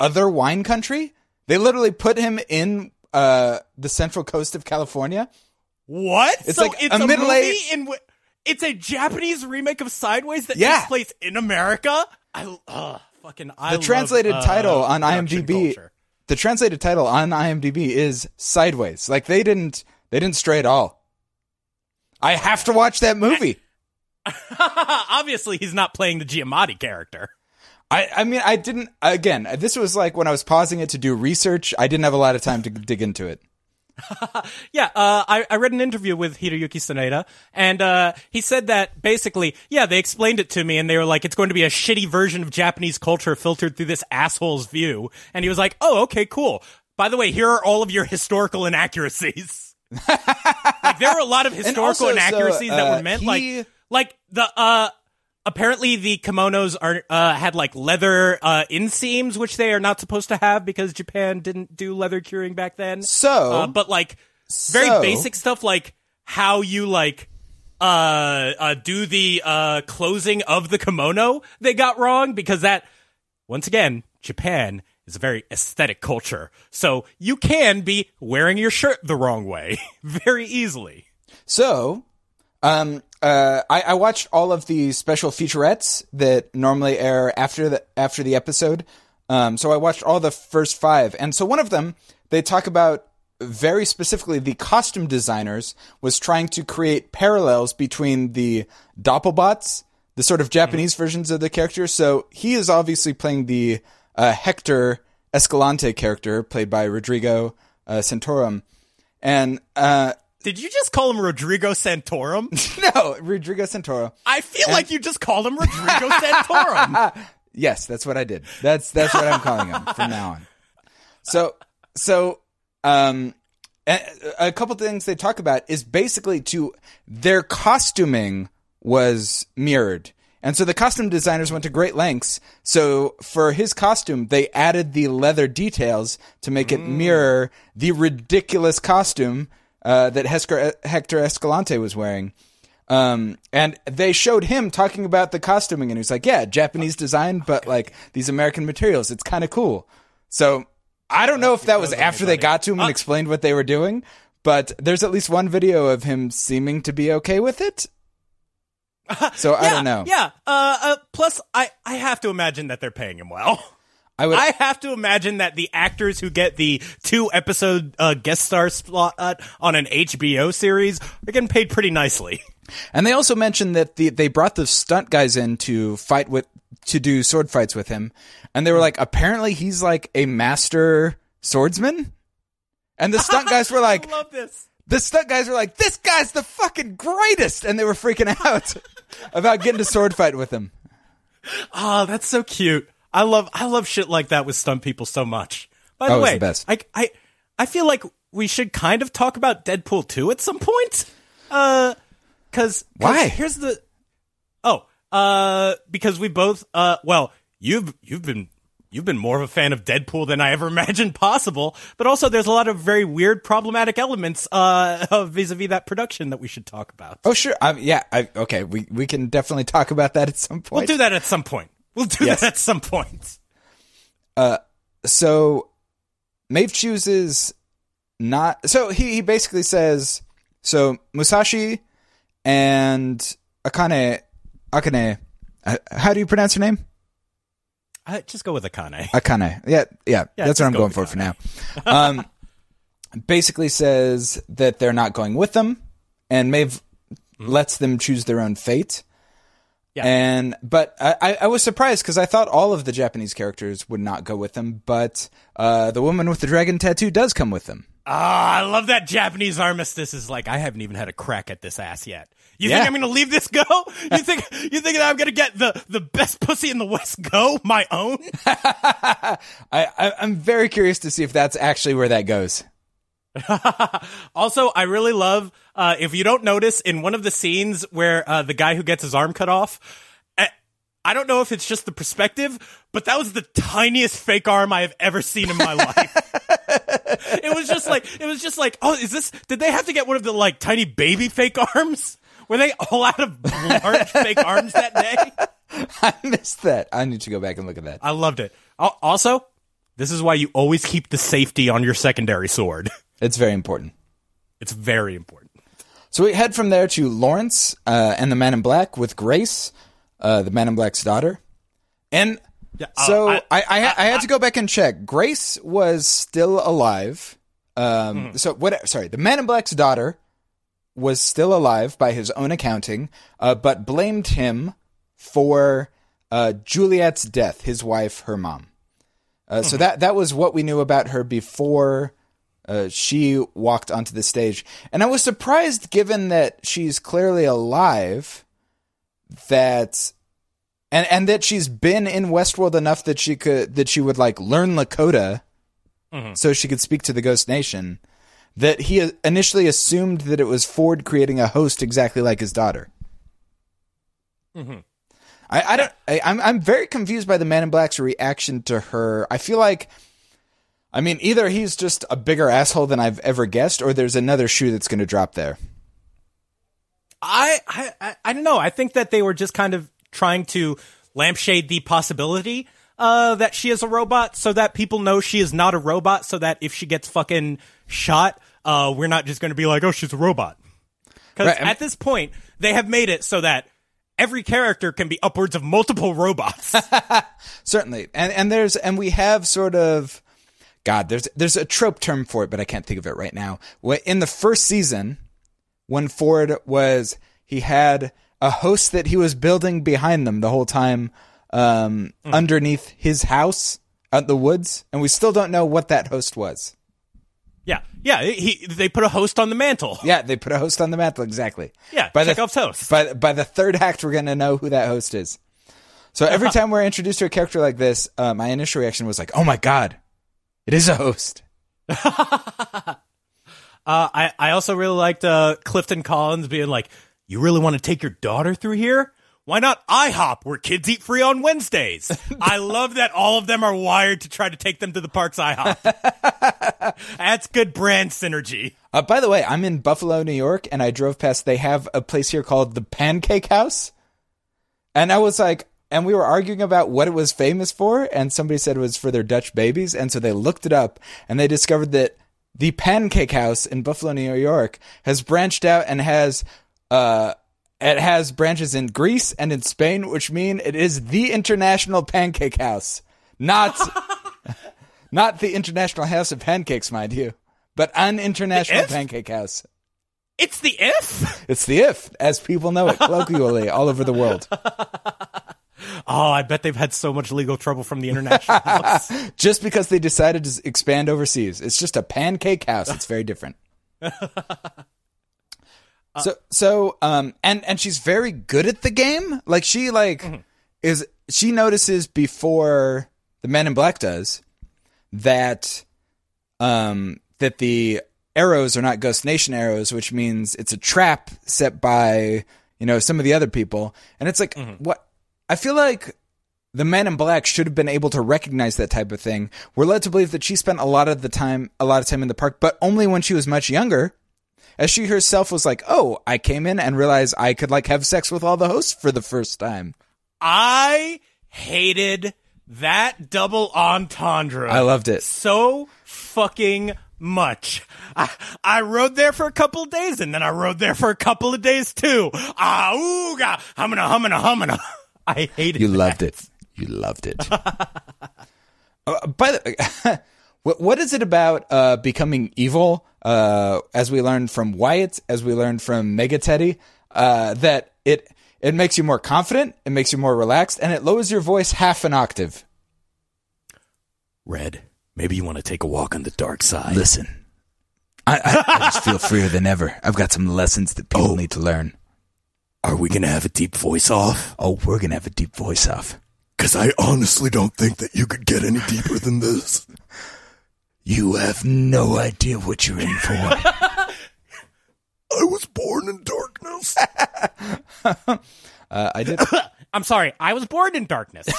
[SPEAKER 3] other wine country. They literally put him in uh the central coast of California.
[SPEAKER 1] what?
[SPEAKER 3] It's
[SPEAKER 1] so
[SPEAKER 3] like
[SPEAKER 1] it's
[SPEAKER 3] a
[SPEAKER 1] a, movie
[SPEAKER 3] middle-aged-
[SPEAKER 1] in. wh- It's a Japanese remake of Sideways that
[SPEAKER 3] Yeah.
[SPEAKER 1] takes place in America. I uh, fucking I
[SPEAKER 3] The
[SPEAKER 1] love,
[SPEAKER 3] translated
[SPEAKER 1] uh,
[SPEAKER 3] title on IMDb
[SPEAKER 1] culture.
[SPEAKER 3] the translated title on IMDb is Sideways. Like they didn't they didn't stray at all. I have to watch that movie.
[SPEAKER 1] Obviously, he's not playing the Giamatti character.
[SPEAKER 3] I, I mean, I didn't. Again, this was like when I was pausing it to do research. I didn't have a lot of time to dig into it.
[SPEAKER 1] Yeah, uh, I, I read an interview with Hiroyuki Sanada, and uh, he said that basically, yeah, they explained it to me, and they were like, it's going to be a shitty version of Japanese culture filtered through this asshole's view. And he was like, oh, okay, cool. By the way, here are all of your historical inaccuracies. like, there were a lot of historical
[SPEAKER 3] also, so,
[SPEAKER 1] inaccuracies that
[SPEAKER 3] uh,
[SPEAKER 1] were meant,
[SPEAKER 3] he-
[SPEAKER 1] like, like the uh. Apparently, the kimonos are uh, had like leather uh, inseams, which they are not supposed to have because Japan didn't do leather curing back then.
[SPEAKER 3] So-
[SPEAKER 1] uh, but like very
[SPEAKER 3] So-
[SPEAKER 1] basic stuff like how you like uh, uh do the uh closing of the kimono they got wrong because that once again Japan is a very aesthetic culture so you can be wearing your shirt the wrong way very easily
[SPEAKER 3] So, um, uh, I, I watched all of the special featurettes that normally air after the after the episode. Um, so I watched all the first five, and so one of them they talk about very specifically the costume designers was trying to create parallels between the Doppelbots, the sort of Japanese versions of the characters. So he is obviously playing the uh, Hector Escalante character, played by Rodrigo uh, Santorum, and uh,
[SPEAKER 1] did you just call him Rodrigo Santorum
[SPEAKER 3] no, Rodrigo Santoro.
[SPEAKER 1] I feel like you just called him Rodrigo Santorum
[SPEAKER 3] Yes, that's what I did. That's that's what I'm calling him from now on. So so um a, a couple things they talk about is basically to their costuming was mirrored. And so the costume designers went to great lengths. So for his costume, they added the leather details to make it mirror the ridiculous costume uh, that Hector Escalante was wearing. Um, and they showed him talking about the costuming, and he was like, "Yeah, Japanese design, but like these American materials. It's kind of cool." So I don't know if that was after they got to him and explained what they were doing, but there's at least one video of him seeming to be okay with it. So I
[SPEAKER 1] yeah,
[SPEAKER 3] don't know.
[SPEAKER 1] yeah uh, uh plus I I have to imagine that they're paying him well
[SPEAKER 3] I would.
[SPEAKER 1] I have to imagine that the actors who get the two episode uh, guest star slot on an HBO series are getting paid pretty nicely.
[SPEAKER 3] And they also mentioned that the, they brought the stunt guys in to fight with to do sword fights with him, and they were like, apparently he's like a master swordsman. And the stunt guys were like,
[SPEAKER 1] I love this.
[SPEAKER 3] the stunt guys were like, this guy's the fucking greatest, and they were freaking out about getting to sword fight with him.
[SPEAKER 1] Oh, that's so cute. I love I love shit like that with stunt people so much. By the
[SPEAKER 3] Oh,
[SPEAKER 1] way,
[SPEAKER 3] the best.
[SPEAKER 1] I I I feel like we should kind of talk about Deadpool 2 at some point. Uh cuz
[SPEAKER 3] Why?
[SPEAKER 1] Here's the Oh, uh because we both uh well, you've you've been you've been more of a fan of Deadpool than I ever imagined possible, but also there's a lot of very weird problematic elements uh vis-a-vis that production that we should talk about.
[SPEAKER 3] Oh sure, I, yeah, I, okay, we we can definitely talk about that at some point.
[SPEAKER 1] We'll do that at some point. We'll do
[SPEAKER 3] Yes.
[SPEAKER 1] that at some point.
[SPEAKER 3] so Maeve chooses not. So he, he basically says so Musashi and Akane Akane. Uh, how do you pronounce her name?
[SPEAKER 1] Uh, just go with Akane.
[SPEAKER 3] Akane. Yeah, yeah,
[SPEAKER 1] Yeah,
[SPEAKER 3] that's what I'm
[SPEAKER 1] go
[SPEAKER 3] going for for now. Um, basically says that they're not going with them, and Maeve lets them choose their own fate.
[SPEAKER 1] Yeah.
[SPEAKER 3] And but I, I- was surprised because I thought all of the Japanese characters would not go with them, but uh, the woman with the dragon tattoo does come with them.
[SPEAKER 1] Ah, I love that Japanese armistice is like I haven't even had a crack at this ass yet. You
[SPEAKER 3] Yeah.
[SPEAKER 1] think I'm going to leave this go? You think you think that I'm going to get the the best pussy in the West go, my own?
[SPEAKER 3] I, I I'm very curious to see if that's actually where that goes.
[SPEAKER 1] also, I really love uh, if you don't notice in one of the scenes where uh, the guy who gets his arm cut off. eh, I don't know if it's just the perspective, but that was the tiniest fake arm I have ever seen in my life. it was just like it was just like, oh, is this? Did they have to get one of the like tiny baby fake arms? Were they all out of large fake arms that day?
[SPEAKER 3] I missed that. I need to go back and look at that.
[SPEAKER 1] I loved it. Also, this is why you always keep the safety on your secondary sword.
[SPEAKER 3] It's very important.
[SPEAKER 1] It's very important.
[SPEAKER 3] So we head from there to Lawrence uh, and the Man in Black with Grace, uh, the Man in Black's daughter. And
[SPEAKER 1] Yeah, uh,
[SPEAKER 3] so I,
[SPEAKER 1] I-
[SPEAKER 3] I, I, had to go back and check. Grace was still alive. Um, So what? Sorry, the Man in Black's daughter was still alive by his own accounting, uh, but blamed him for uh, Juliet's death. His wife, her mom. Uh, So that that was what we knew about her before uh, she walked onto the stage, and I was surprised, given that she's clearly alive, that and and that she's been in Westworld enough that she could that she would like learn Lakota, so she could speak to the Ghost Nation. That he initially assumed that it was Ford creating a host exactly like his daughter. I, I don't. I, I'm I'm very confused by the Man in Black's reaction to her. I feel like, I mean, either he's just a bigger asshole than I've ever guessed, or there's another shoe that's going to drop there.
[SPEAKER 1] I, I I don't know. I think that they were just kind of trying to lampshade the possibility uh, that she is a robot, so that people know she is not a robot. So that if she gets fucking shot, uh, we're not just going to be like, "Oh, she's a robot." Because
[SPEAKER 3] Right,
[SPEAKER 1] at this point, they have made it so that every character can be upwards of multiple robots.
[SPEAKER 3] Certainly, and and there's and we have sort of, God, there's there's a trope term for it, but I can't think of it right now. In the first season, when Ford was he had a host that he was building behind them the whole time, um, underneath his house out in the woods, and we still don't know what that host was.
[SPEAKER 1] yeah, yeah. He they put a host on the mantle.
[SPEAKER 3] Yeah, they put a host on the mantle exactly.
[SPEAKER 1] Yeah,
[SPEAKER 3] by the
[SPEAKER 1] Chekhov's host.
[SPEAKER 3] by by the third act, we're gonna know who that host is. So every time we're introduced to a character like this, uh, my initial reaction was like, "Oh my god, it is a host."
[SPEAKER 1] Uh, I, I also really liked uh, Clifton Collins being like, You really want to take your daughter through here? Why not IHOP, where kids eat free on Wednesdays? I love that all of them are wired to try to take them to the park's IHOP. That's good brand synergy.
[SPEAKER 3] Uh, by the way, I'm in Buffalo, New York, and I drove past. They have a place here called the Pancake House, and I was like, and we were arguing about what it was famous for, and somebody said it was for their Dutch babies, and so they looked it up, and they discovered that the Pancake House in Buffalo, New York, has branched out and has uh. It has branches in Greece and in Spain, which mean it is the international pancake house, not not the international house of pancakes, mind you, but an international pancake house.
[SPEAKER 1] It's the if?
[SPEAKER 3] It's the if, as people know it colloquially all over the world.
[SPEAKER 1] Oh, I bet they've had so much legal trouble from the international house.
[SPEAKER 3] Just because they decided to expand overseas, it's just a pancake house. It's very different. so, so, um, and and she's very good at the game. Like she like is she notices before the Men in Black does that um that the arrows are not Ghost Nation arrows, which means it's a trap set by you know some of the other people. And it's like what I feel like the men in black should have been able to recognize that type of thing. We're led to believe that she spent a lot of the time, a lot of time in the park, but only when she was much younger. As she herself was like, "Oh, I came in and realized I could like have sex with all the hosts for the first time."
[SPEAKER 1] I hated that double entendre.
[SPEAKER 3] I loved it.
[SPEAKER 1] so fucking much. I, I rode there for a couple of days and then I rode there for a couple of days too. Ah, ooga, humana, humana, humana. I hated it.
[SPEAKER 3] You
[SPEAKER 1] that.
[SPEAKER 3] loved it. You loved it. uh, by the, what, what is it about uh, becoming evil? Uh, as we learned from Wyatt, as we learned from Mega Teddy, uh, that it it makes you more confident, it makes you more relaxed, and it lowers your voice half an octave.
[SPEAKER 1] Red, maybe you want to take a walk on the dark side.
[SPEAKER 3] Listen, I, I, I just feel freer than ever. I've got some lessons that people need to learn.
[SPEAKER 1] Are we going to have a deep voice off?
[SPEAKER 3] Oh, we're gonna have a deep voice off.
[SPEAKER 4] Because I honestly don't think that you could get any deeper than this.
[SPEAKER 3] You have no idea what you're in for.
[SPEAKER 4] I was born in darkness.
[SPEAKER 3] uh, I did.
[SPEAKER 1] I'm sorry, I was born in darkness.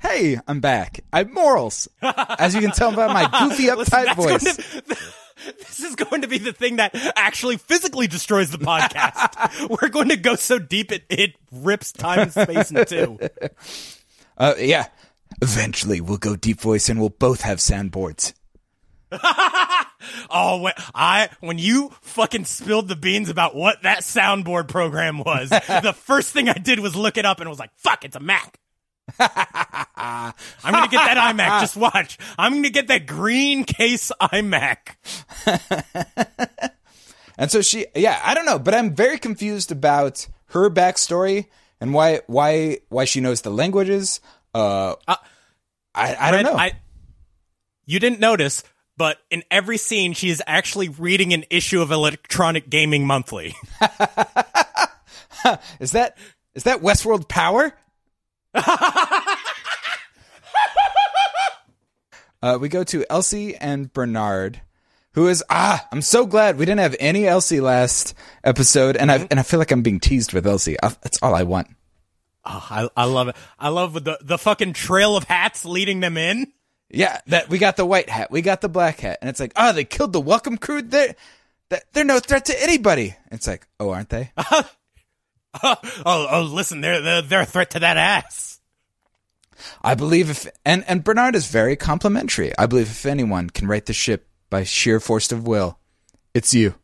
[SPEAKER 3] Hey, I'm back. I have morals, as you can tell by my goofy, uptight
[SPEAKER 1] that's going
[SPEAKER 3] voice.
[SPEAKER 1] this is going to be the thing that actually physically destroys the podcast. We're going to go so deep it, it rips time and space in two.
[SPEAKER 3] Uh, yeah. Eventually, we'll go deep voice and we'll both have soundboards.
[SPEAKER 1] Oh, when I when you fucking spilled the beans about what that soundboard program was, the first thing I did was look it up and was like, "Fuck, it's a Mac." I'm gonna get that iMac. Just watch. I'm gonna get that green case iMac.
[SPEAKER 3] And so she, yeah, I don't know, but I'm very confused about her backstory and why, why, why she knows the languages. Uh, I, I don't know.
[SPEAKER 1] I, you didn't notice, but in every scene, she is actually reading an issue of Electronic Gaming Monthly.
[SPEAKER 3] Is that is that Westworld Power? uh, we go to Elsie and Bernard, who is ah. I'm so glad we didn't have any Elsie last episode, and I and I feel like I'm being teased with Elsie. I, that's all I want.
[SPEAKER 1] Oh, I, I love it. I love the the fucking trail of hats leading them in.
[SPEAKER 3] Yeah, that we got the white hat, we got the black hat, and it's like, oh, they killed the welcome crew. They're that they're no threat to anybody. It's like, oh, aren't they?
[SPEAKER 1] oh, oh, listen, they're, they're they're a threat to that ass.
[SPEAKER 3] I believe if and and Bernard is very complimentary. I believe if anyone can right the ship by sheer force of will, it's you.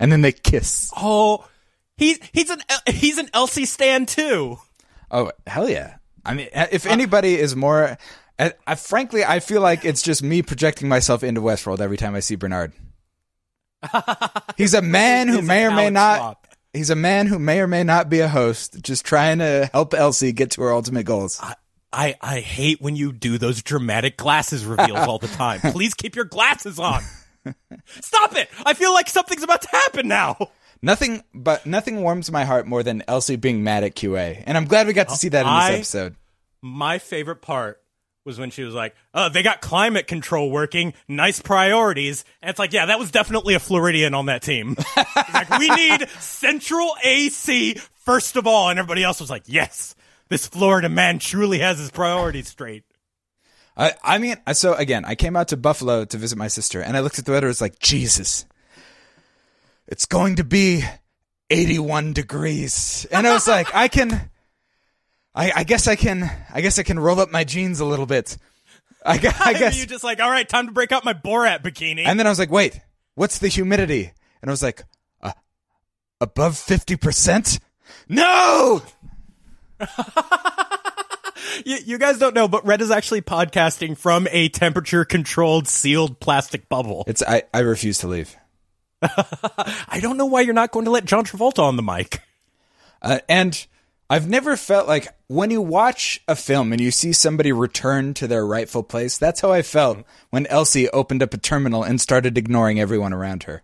[SPEAKER 3] And then they kiss.
[SPEAKER 1] Oh, he's he's an he's an Elsie stan too.
[SPEAKER 3] Oh hell yeah! I mean, if anybody is more, I, I, frankly, I feel like it's just me projecting myself into Westworld every time I see Bernard. He's a man who may or may not.
[SPEAKER 1] Swap.
[SPEAKER 3] He's a man who may or may not be a host, just trying to help Elsie get to her ultimate goals.
[SPEAKER 1] I, I hate when you do those dramatic glasses reveals all the time. Please keep your glasses on. Stop it! I feel like something's about to happen now.
[SPEAKER 3] Nothing, but nothing warms my heart more than Elsie being mad at QA, and I'm glad we got to see that in this
[SPEAKER 1] I-
[SPEAKER 3] episode.
[SPEAKER 1] My favorite part was when she was like, "Oh, they got climate control working. Nice priorities." And it's like, yeah, that was definitely a Floridian on that team. Like, we need central AC first of all, and everybody else was like, "Yes, this Florida man truly has his priorities straight."
[SPEAKER 3] I, I mean, so again, I came out to Buffalo to visit my sister, and I looked at the weather. It's like Jesus, it's going to be 81 degrees, and I was like, I can, I, I guess I can, I guess I can roll up my jeans a little bit. I, gu- I guess,
[SPEAKER 1] you just like, all right, time to break out my Borat bikini.
[SPEAKER 3] and then I was like, wait, what's the humidity? And I was like, uh, above 50 percent. No,
[SPEAKER 1] you, you guys don't know, but Red is actually podcasting from a temperature controlled sealed plastic bubble.
[SPEAKER 3] it's I, I refuse to leave.
[SPEAKER 1] I don't know why you're not going to let John Travolta on the mic.
[SPEAKER 3] Uh, and I've never felt like when you watch a film and you see somebody return to their rightful place, that's how I felt when Elsie opened up a terminal and started ignoring everyone around her.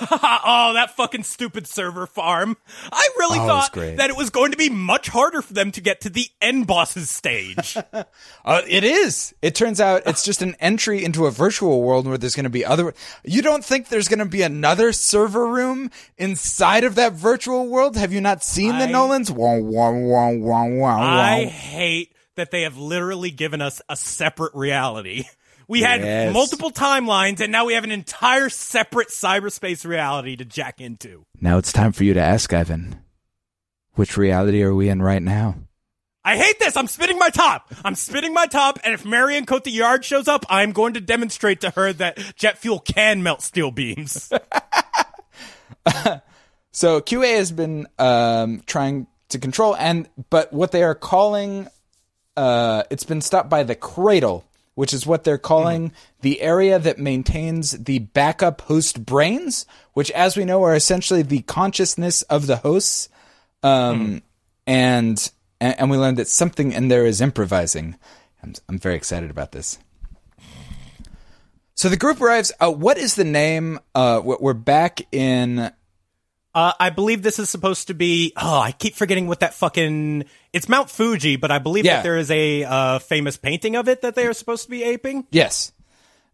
[SPEAKER 1] oh, that fucking stupid server farm. I really
[SPEAKER 3] Oh,
[SPEAKER 1] thought
[SPEAKER 3] great.
[SPEAKER 1] that it was going to be much harder for them to get to the end boss's stage.
[SPEAKER 3] Uh, it is. It turns out it's just an entry into a virtual world where there's going to be other. You don't think there's going to be another server room inside of that virtual world? Have you not seen the Nolans? Wah, wah, wah, wah, wah,
[SPEAKER 1] I hate that they have literally given us a separate reality. We had
[SPEAKER 3] Yes.
[SPEAKER 1] multiple timelines, and now we have an entire separate cyberspace reality to jack into.
[SPEAKER 3] Now it's time for you to ask, Ivan. Which reality are we in right now?
[SPEAKER 1] I hate this. I'm spitting my top. I'm spitting my top, and if Marion Cotillard shows up, I'm going to demonstrate to her that jet fuel can melt steel beams.
[SPEAKER 3] So QA has been um, trying to control, and but what they are calling, uh, it's been stopped by the cradle, which is what they're calling the area that maintains the backup host brains, which, as we know, are essentially the consciousness of the hosts. Um, and and and we learned that something in there is improvising. I'm I'm very excited about this. So the group arrives. Uh, what is the name? Uh, we're back in
[SPEAKER 1] Uh, I believe this is supposed to be. Oh, I keep forgetting what that fucking. It's Mount Fuji, but I believe
[SPEAKER 3] Yeah.
[SPEAKER 1] that there is a uh, famous painting of it that they are supposed to be aping.
[SPEAKER 3] Yes.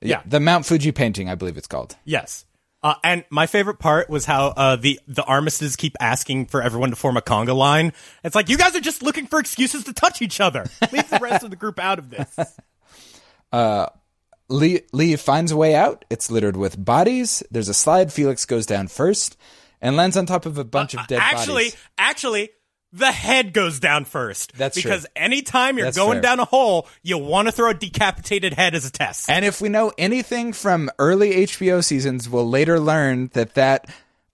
[SPEAKER 1] Yeah.
[SPEAKER 3] The Mount Fuji painting, I believe it's called.
[SPEAKER 1] Yes. Uh, and my favorite part was how uh, the the armistice keep asking for everyone to form a conga line. It's like you guys are just looking for excuses to touch each other. Leave the rest of the group out of this.
[SPEAKER 3] Lee, Lee finds a way out. It's littered with bodies. There's a slide. Felix goes down first and lands on top of a bunch of dead
[SPEAKER 1] actually,
[SPEAKER 3] bodies.
[SPEAKER 1] actually, actually, the head goes down first.
[SPEAKER 3] That's true.
[SPEAKER 1] because anytime you're
[SPEAKER 3] That's
[SPEAKER 1] going
[SPEAKER 3] fair.
[SPEAKER 1] down a hole, you want to throw a decapitated head as a test.
[SPEAKER 3] And if we know anything from early HBO seasons, we'll later learn that that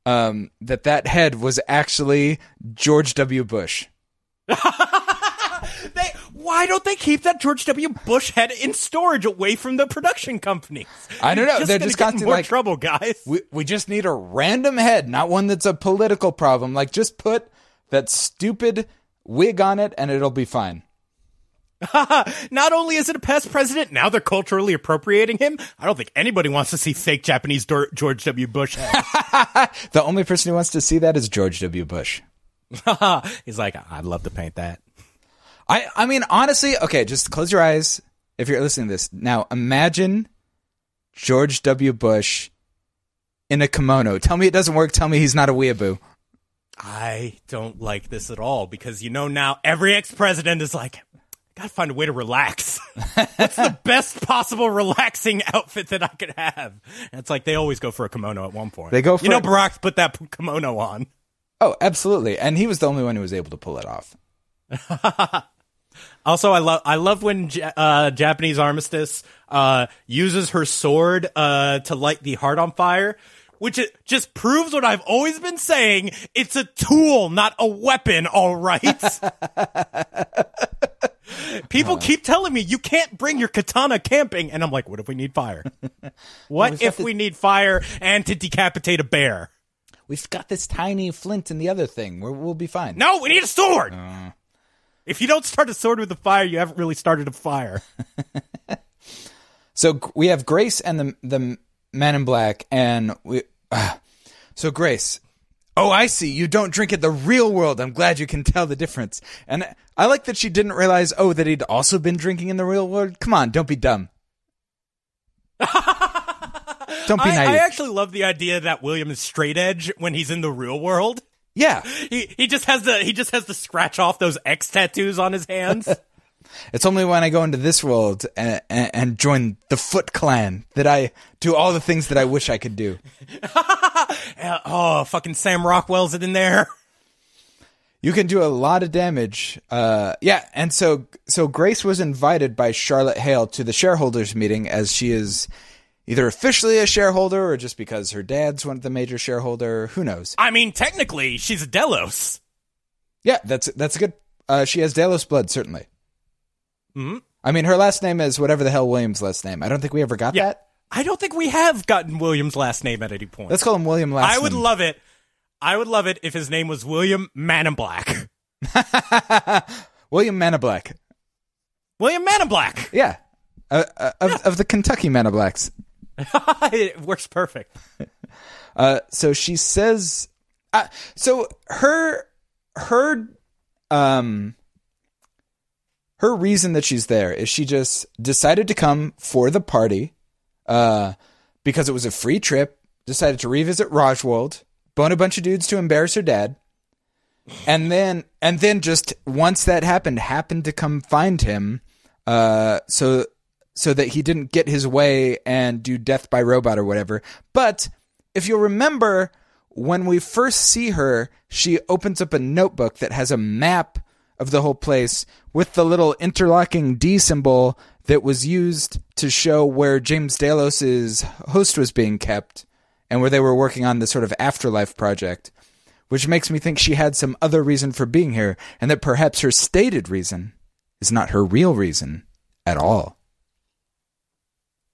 [SPEAKER 3] um, that that head was actually George W. Bush.
[SPEAKER 1] Why don't they keep that George W. Bush head in storage away from the production companies?
[SPEAKER 3] I don't know.
[SPEAKER 1] You're
[SPEAKER 3] They're just constantly
[SPEAKER 1] more
[SPEAKER 3] like-
[SPEAKER 1] trouble, guys.
[SPEAKER 3] We we just need a random head, not one that's a political problem. Like just put that stupid wig on it, and it'll be fine.
[SPEAKER 1] Not only is it a past president, now they're culturally appropriating him. I don't think anybody wants to see fake Japanese Dor- George W. Bush. head.
[SPEAKER 3] The only person who wants to see that is George W. Bush.
[SPEAKER 1] He's like, I'd love to paint that.
[SPEAKER 3] I I mean honestly, okay, just close your eyes if you're listening to this. Now imagine George W. Bush in a kimono. Tell me it doesn't work. Tell me he's not a weeaboo.
[SPEAKER 1] I don't like this at all because you know now every ex president is like, gotta find a way to relax. What's the best possible relaxing outfit that I could have? And it's like they always go for a kimono at one point.
[SPEAKER 3] They go for
[SPEAKER 1] you know Barack put that kimono on.
[SPEAKER 3] Oh, absolutely. And he was the only one who was able to pull it off.
[SPEAKER 1] Also, I love I love when Ja- uh, Japanese armistice uh, uses her sword uh, to light the heart on fire, which it just proves what I've always been saying. It's a tool, not a weapon. All right. People keep telling me you can't bring your katana camping, and I'm like, what if we need fire? What if we need fire and to decapitate a bear?
[SPEAKER 3] We've got this tiny flint and the other thing. We're, we'll be fine.
[SPEAKER 1] No, we need a sword. If you don't start a sword with a fire, you haven't really started a fire.
[SPEAKER 3] So we have Grace and the the Man in Black, and we. ah. so Grace, oh, I see. You don't drink at the real world. I'm glad you can tell the difference. And I like that she didn't realize, oh, that he'd also been drinking in the real world. Come on, don't be dumb. don't be
[SPEAKER 1] I,
[SPEAKER 3] naive.
[SPEAKER 1] I actually love the idea that William is straight edge when he's in the real world.
[SPEAKER 3] Yeah,
[SPEAKER 1] He he just has to he just has to scratch off those X tattoos on his hands.
[SPEAKER 3] it's only when I go into this world and, and, and join the Foot Clan that I do all the things that I wish I could do.
[SPEAKER 1] Oh, fucking Sam Rockwell's in there.
[SPEAKER 3] You can do a lot of damage. Uh, yeah, and so so Grace was invited by Charlotte Hale to the shareholders meeting as she is either officially a shareholder or just because her dad's one of the major shareholder. Who knows?
[SPEAKER 1] I mean, technically, she's a Delos.
[SPEAKER 3] Yeah, that's that's a good. Uh, she has Delos blood, certainly.
[SPEAKER 1] Mhm.
[SPEAKER 3] I mean, her last name is whatever the hell Williams' last name. I don't think we ever got
[SPEAKER 1] Yeah.
[SPEAKER 3] that.
[SPEAKER 1] I don't think we have gotten William's last name at any point.
[SPEAKER 3] Let's call him William last
[SPEAKER 1] I would
[SPEAKER 3] name.
[SPEAKER 1] love it. I would love it if his name was William Man in Black.
[SPEAKER 3] William Manablack.
[SPEAKER 1] William Man in Black.
[SPEAKER 3] Yeah, uh, uh, of of the Kentucky Manablacks.
[SPEAKER 1] it works perfect.
[SPEAKER 3] Uh, so she says, uh, so her, her, um, her reason that she's there is she just decided to come for the party, uh, because it was a free trip. Decided to revisit Raj World, bone a bunch of dudes to embarrass her dad, and then and then just once that happened, happened to come find him, uh, so so that he didn't get his way and do death by robot or whatever. But if you'll remember, when we first see her, she opens up a notebook that has a map of the whole place with the little interlocking D symbol that was used to show where James Delos's host was being kept and where they were working on this sort of afterlife project, which makes me think she had some other reason for being here and that perhaps her stated reason is not her real reason at all.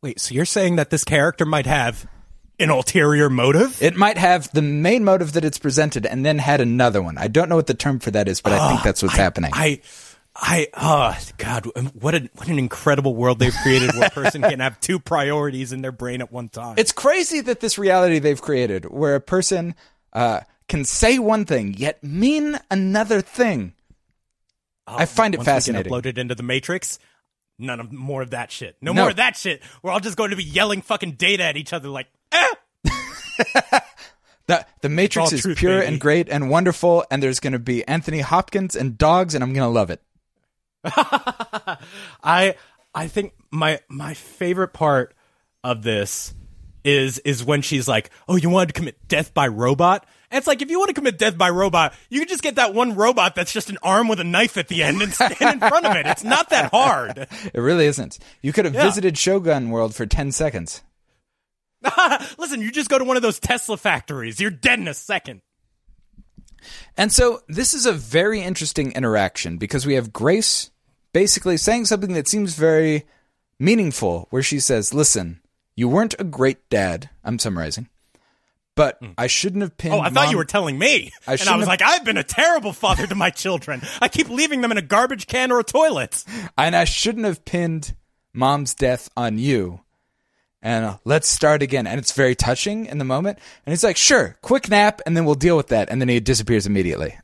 [SPEAKER 1] Wait, so you're saying that this character might have an ulterior motive?
[SPEAKER 3] It might have the main motive that it's presented and then had another one. I don't know what the term for that is, but I think that's what's happening.
[SPEAKER 1] I, I, oh God, what an what an incredible world they've created where a person can have two priorities in their brain at one time.
[SPEAKER 3] it's crazy that this reality they've created where a person uh, can say one thing yet mean another thing. I find it fascinating.
[SPEAKER 1] uploaded into the Matrix. None of more of that shit. No,
[SPEAKER 3] No.
[SPEAKER 1] more of that shit. We're all just going to be yelling fucking data at each other like, eh.
[SPEAKER 3] The, the Matrix is
[SPEAKER 1] truth,
[SPEAKER 3] pure
[SPEAKER 1] baby.
[SPEAKER 3] and great and wonderful, and there's going to be Anthony Hopkins and dogs, and I'm going to love it.
[SPEAKER 1] I I think my my favorite part of this is is when she's like, "Oh, you wanted to commit death by robot?" And it's like if you want to commit death by robot, you can just get that one robot that's just an arm with a knife at the end and stand in front of it. It's not that hard.
[SPEAKER 3] It really isn't. You could have
[SPEAKER 1] Yeah.
[SPEAKER 3] visited Shogun World for 10 seconds.
[SPEAKER 1] Listen, you just go to one of those Tesla factories. You're dead in a second.
[SPEAKER 3] And so this is a very interesting interaction because we have Grace basically saying something that seems very meaningful, where she says, Listen, you weren't a great dad. I'm summarizing. But I shouldn't have pinned.
[SPEAKER 1] Oh, I thought
[SPEAKER 3] mom-
[SPEAKER 1] you were telling me.
[SPEAKER 3] I
[SPEAKER 1] and I was
[SPEAKER 3] have-
[SPEAKER 1] like, I've been a terrible father to my children. I keep leaving them in a garbage can or a toilet.
[SPEAKER 3] and I shouldn't have pinned mom's death on you. And uh, let's start again. And it's very touching in the moment. And he's like, sure, quick nap, and then we'll deal with that. And then he disappears immediately.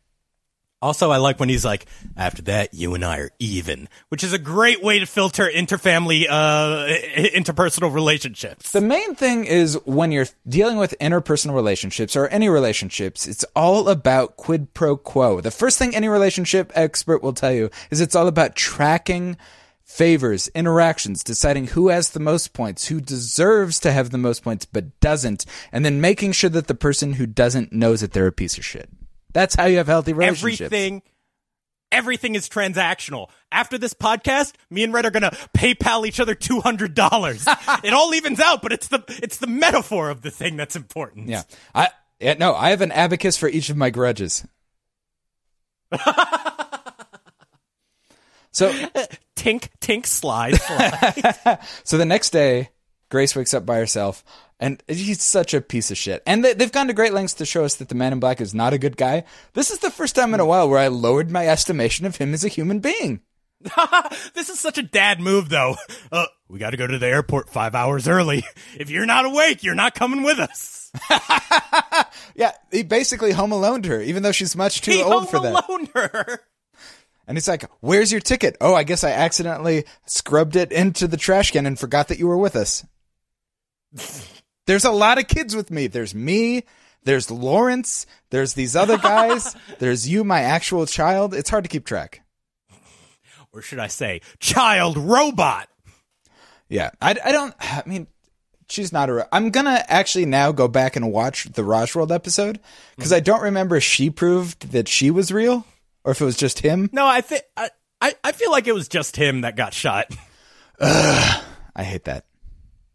[SPEAKER 1] Also, I like when he's like, after that, you and I are even, which is a great way to filter interfamily, uh, interpersonal relationships.
[SPEAKER 3] The main thing is when you're dealing with interpersonal relationships or any relationships, it's all about quid pro quo. The first thing any relationship expert will tell you is it's all about tracking favors, interactions, deciding who has the most points, who deserves to have the most points but doesn't, and then making sure that the person who doesn't knows that they're a piece of shit. That's how you have healthy relationships.
[SPEAKER 1] Everything, everything is transactional. After this podcast, me and Red are gonna PayPal each other two hundred dollars. it all evens out, but it's the it's the metaphor of the thing that's important.
[SPEAKER 3] Yeah. I yeah, no, I have an abacus for each of my grudges. so
[SPEAKER 1] Tink, tink, slide, slide.
[SPEAKER 3] So the next day, Grace wakes up by herself, and he's such a piece of shit. And they, they've gone to great lengths to show us that the Man in Black is not a good guy. This is the first time in a while where I lowered my estimation of him as a human being.
[SPEAKER 1] this is such a dad move, though. Uh, we got to go to the airport five hours early. If you're not awake, you're not coming with us.
[SPEAKER 3] Yeah, he basically home alone her, even though she's much too
[SPEAKER 1] He
[SPEAKER 3] old for that.
[SPEAKER 1] alone her.
[SPEAKER 3] And he's like, "Where's your ticket?" Oh, I guess I accidentally scrubbed it into the trash can and forgot that you were with us. There's a lot of kids with me. There's me. There's Lawrence. There's these other guys. there's you, my actual child. It's hard to keep track.
[SPEAKER 1] Or should I say, child robot?
[SPEAKER 3] Yeah, I, I don't. I mean, she's not a. I'm gonna actually now go back and watch the Raj World episode because hmm. I don't remember if she proved that she was real or if it was just him.
[SPEAKER 1] No, I think I, I I feel like it was just him that got shot.
[SPEAKER 3] Ugh, I hate that.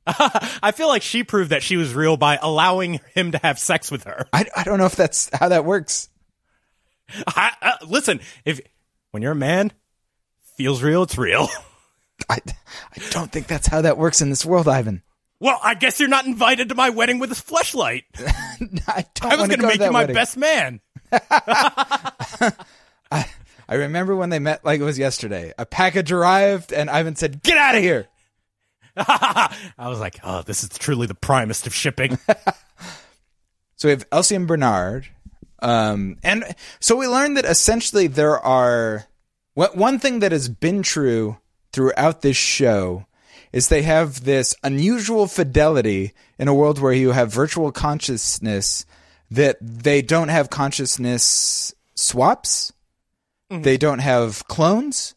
[SPEAKER 1] I feel like she proved that she was real by allowing him to have sex with her.
[SPEAKER 3] I, I don't know if that's how that works.
[SPEAKER 1] I, uh, listen, if when you're a man, feels real, it's real.
[SPEAKER 3] I, I don't think that's how that works in this world, Ivan.
[SPEAKER 1] Well, I guess you're not invited to my wedding with a fleshlight.
[SPEAKER 3] I don't
[SPEAKER 1] I was going to make you my
[SPEAKER 3] wedding.
[SPEAKER 1] best man.
[SPEAKER 3] I remember when they met like it was yesterday. A package arrived, and Ivan said, "Get out of here."
[SPEAKER 1] I was like, oh, this is truly the primest of shipping.
[SPEAKER 3] So we have Elsie and Bernard. Um, and so we learned that essentially there are what one thing that has been true throughout this show is they have this unusual fidelity in a world where you have virtual consciousness that they don't have consciousness swaps. They don't have clones.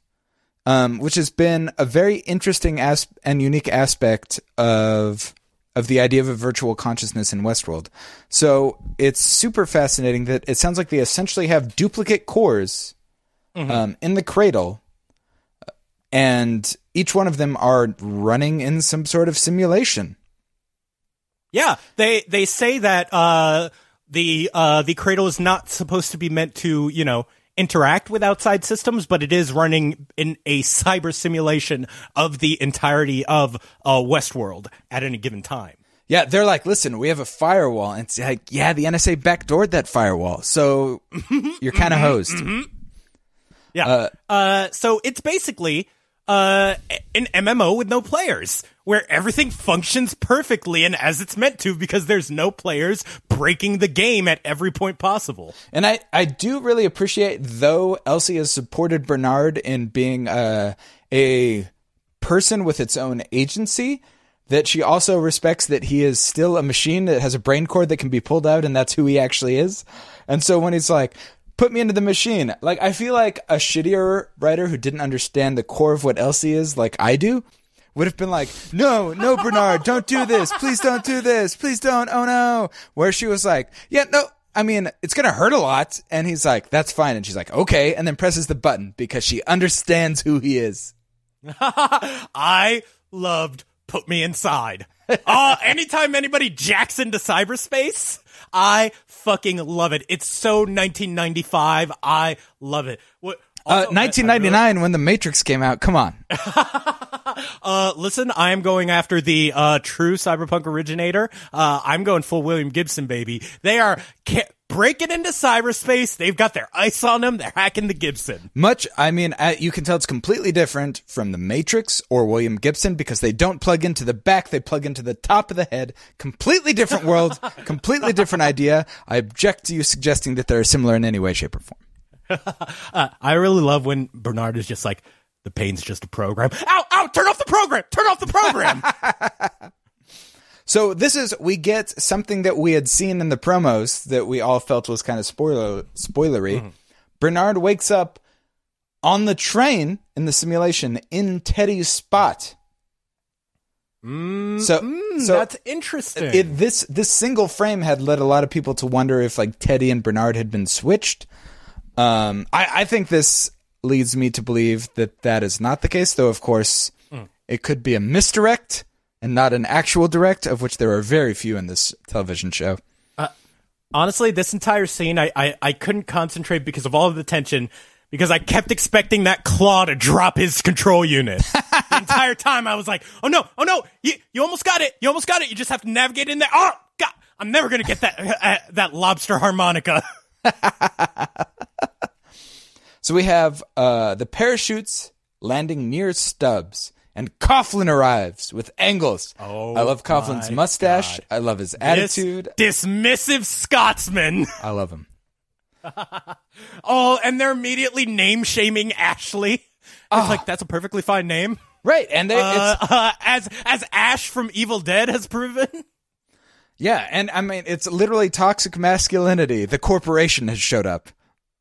[SPEAKER 3] Um, which has been a very interesting as- and unique aspect of of the idea of a virtual consciousness in Westworld. So it's super fascinating that it sounds like they essentially have duplicate cores um, in the cradle, and each one of them are running in some sort of simulation.
[SPEAKER 1] yeah, they they say that uh, the uh, the cradle is not supposed to be meant to, you know, interact with outside systems, but it is running in a cyber simulation of the entirety of uh, Westworld at any given time.
[SPEAKER 3] Yeah, they're like, listen, we have a firewall, and it's like, yeah, the NSA backdoored that firewall, so you're kind of hosed.
[SPEAKER 1] Yeah. Uh, so it's basically uh, an MMO with no players, where everything functions perfectly and as it's meant to because there's no players breaking the game at every point possible.
[SPEAKER 3] And I, I do really appreciate, though Elsie has supported Bernard in being uh, a person with its own agency, that she also respects that he is still a machine that has a brain cord that can be pulled out, and that's who he actually is. And so when he's like, put me into the machine, like, I feel like a shittier writer who didn't understand the core of what Elsie is, like I do, would have been like, no, no, Bernard, don't do this. Please don't do this. Please don't. Oh no. Where she was like, yeah, no, I mean, it's going to hurt a lot. And he's like, that's fine. And she's like, okay. And then presses the button because she understands who he is.
[SPEAKER 1] I loved Put Me Inside. uh, anytime anybody jacks into cyberspace, I fucking love it. It's so 1995. I love it. What,
[SPEAKER 3] Uh,
[SPEAKER 1] also, I- I really-
[SPEAKER 3] 1999 when The Matrix came out. Come on.
[SPEAKER 1] uh, listen, I am going after the uh, true cyberpunk originator. Uh, I'm going full William Gibson, baby. They are ca- breaking into cyberspace. They've got their ice on them. They're hacking the Gibson.
[SPEAKER 3] Much, I mean, you can tell it's completely different from the Matrix or William Gibson because they don't plug into the back, they plug into the top of the head. Completely different world, completely different idea. I object to you suggesting that they're similar in any way, shape, or form.
[SPEAKER 1] Uh, I really love when Bernard is just like, the pain's just a program. Ow, ow, turn off the program. Turn off the program.
[SPEAKER 3] So this is we get something that we had seen in the promos that we all felt was kind of spoiler spoilery. Bernard wakes up on the train in the simulation in Teddy's spot. so, so
[SPEAKER 1] Hmm, That's interesting.
[SPEAKER 3] it, this this single frame had led a lot of people to wonder if like Teddy and Bernard had been switched. Um, I, I think this leads me to believe that that is not the case, though. Of course, it could be a misdirect and not an actual direct, of which there are very few in this television show.
[SPEAKER 1] Honestly, this entire scene, I, I, I couldn't concentrate because of all of the tension, because I kept expecting that claw to drop his control unit. the entire time I was like, oh no, oh no, you, you almost got it. You almost got it. You just have to navigate in there. Oh, God, I'm never going to get that, uh, that lobster harmonica.
[SPEAKER 3] So we have uh, the parachutes landing near Stubbs, and Coughlin arrives with angles.
[SPEAKER 1] Oh
[SPEAKER 3] I love Coughlin's mustache.
[SPEAKER 1] God.
[SPEAKER 3] I love his
[SPEAKER 1] This
[SPEAKER 3] attitude.
[SPEAKER 1] dismissive Scotsman.
[SPEAKER 3] I love him.
[SPEAKER 1] Oh, and they're immediately name shaming Ashley. It's
[SPEAKER 3] Ah.
[SPEAKER 1] like, that's a perfectly fine name.
[SPEAKER 3] Right, and they,
[SPEAKER 1] Uh,
[SPEAKER 3] it's
[SPEAKER 1] uh, as, as Ash from Evil Dead has proven.
[SPEAKER 3] Yeah, and I mean, it's literally toxic masculinity. The corporation has showed up.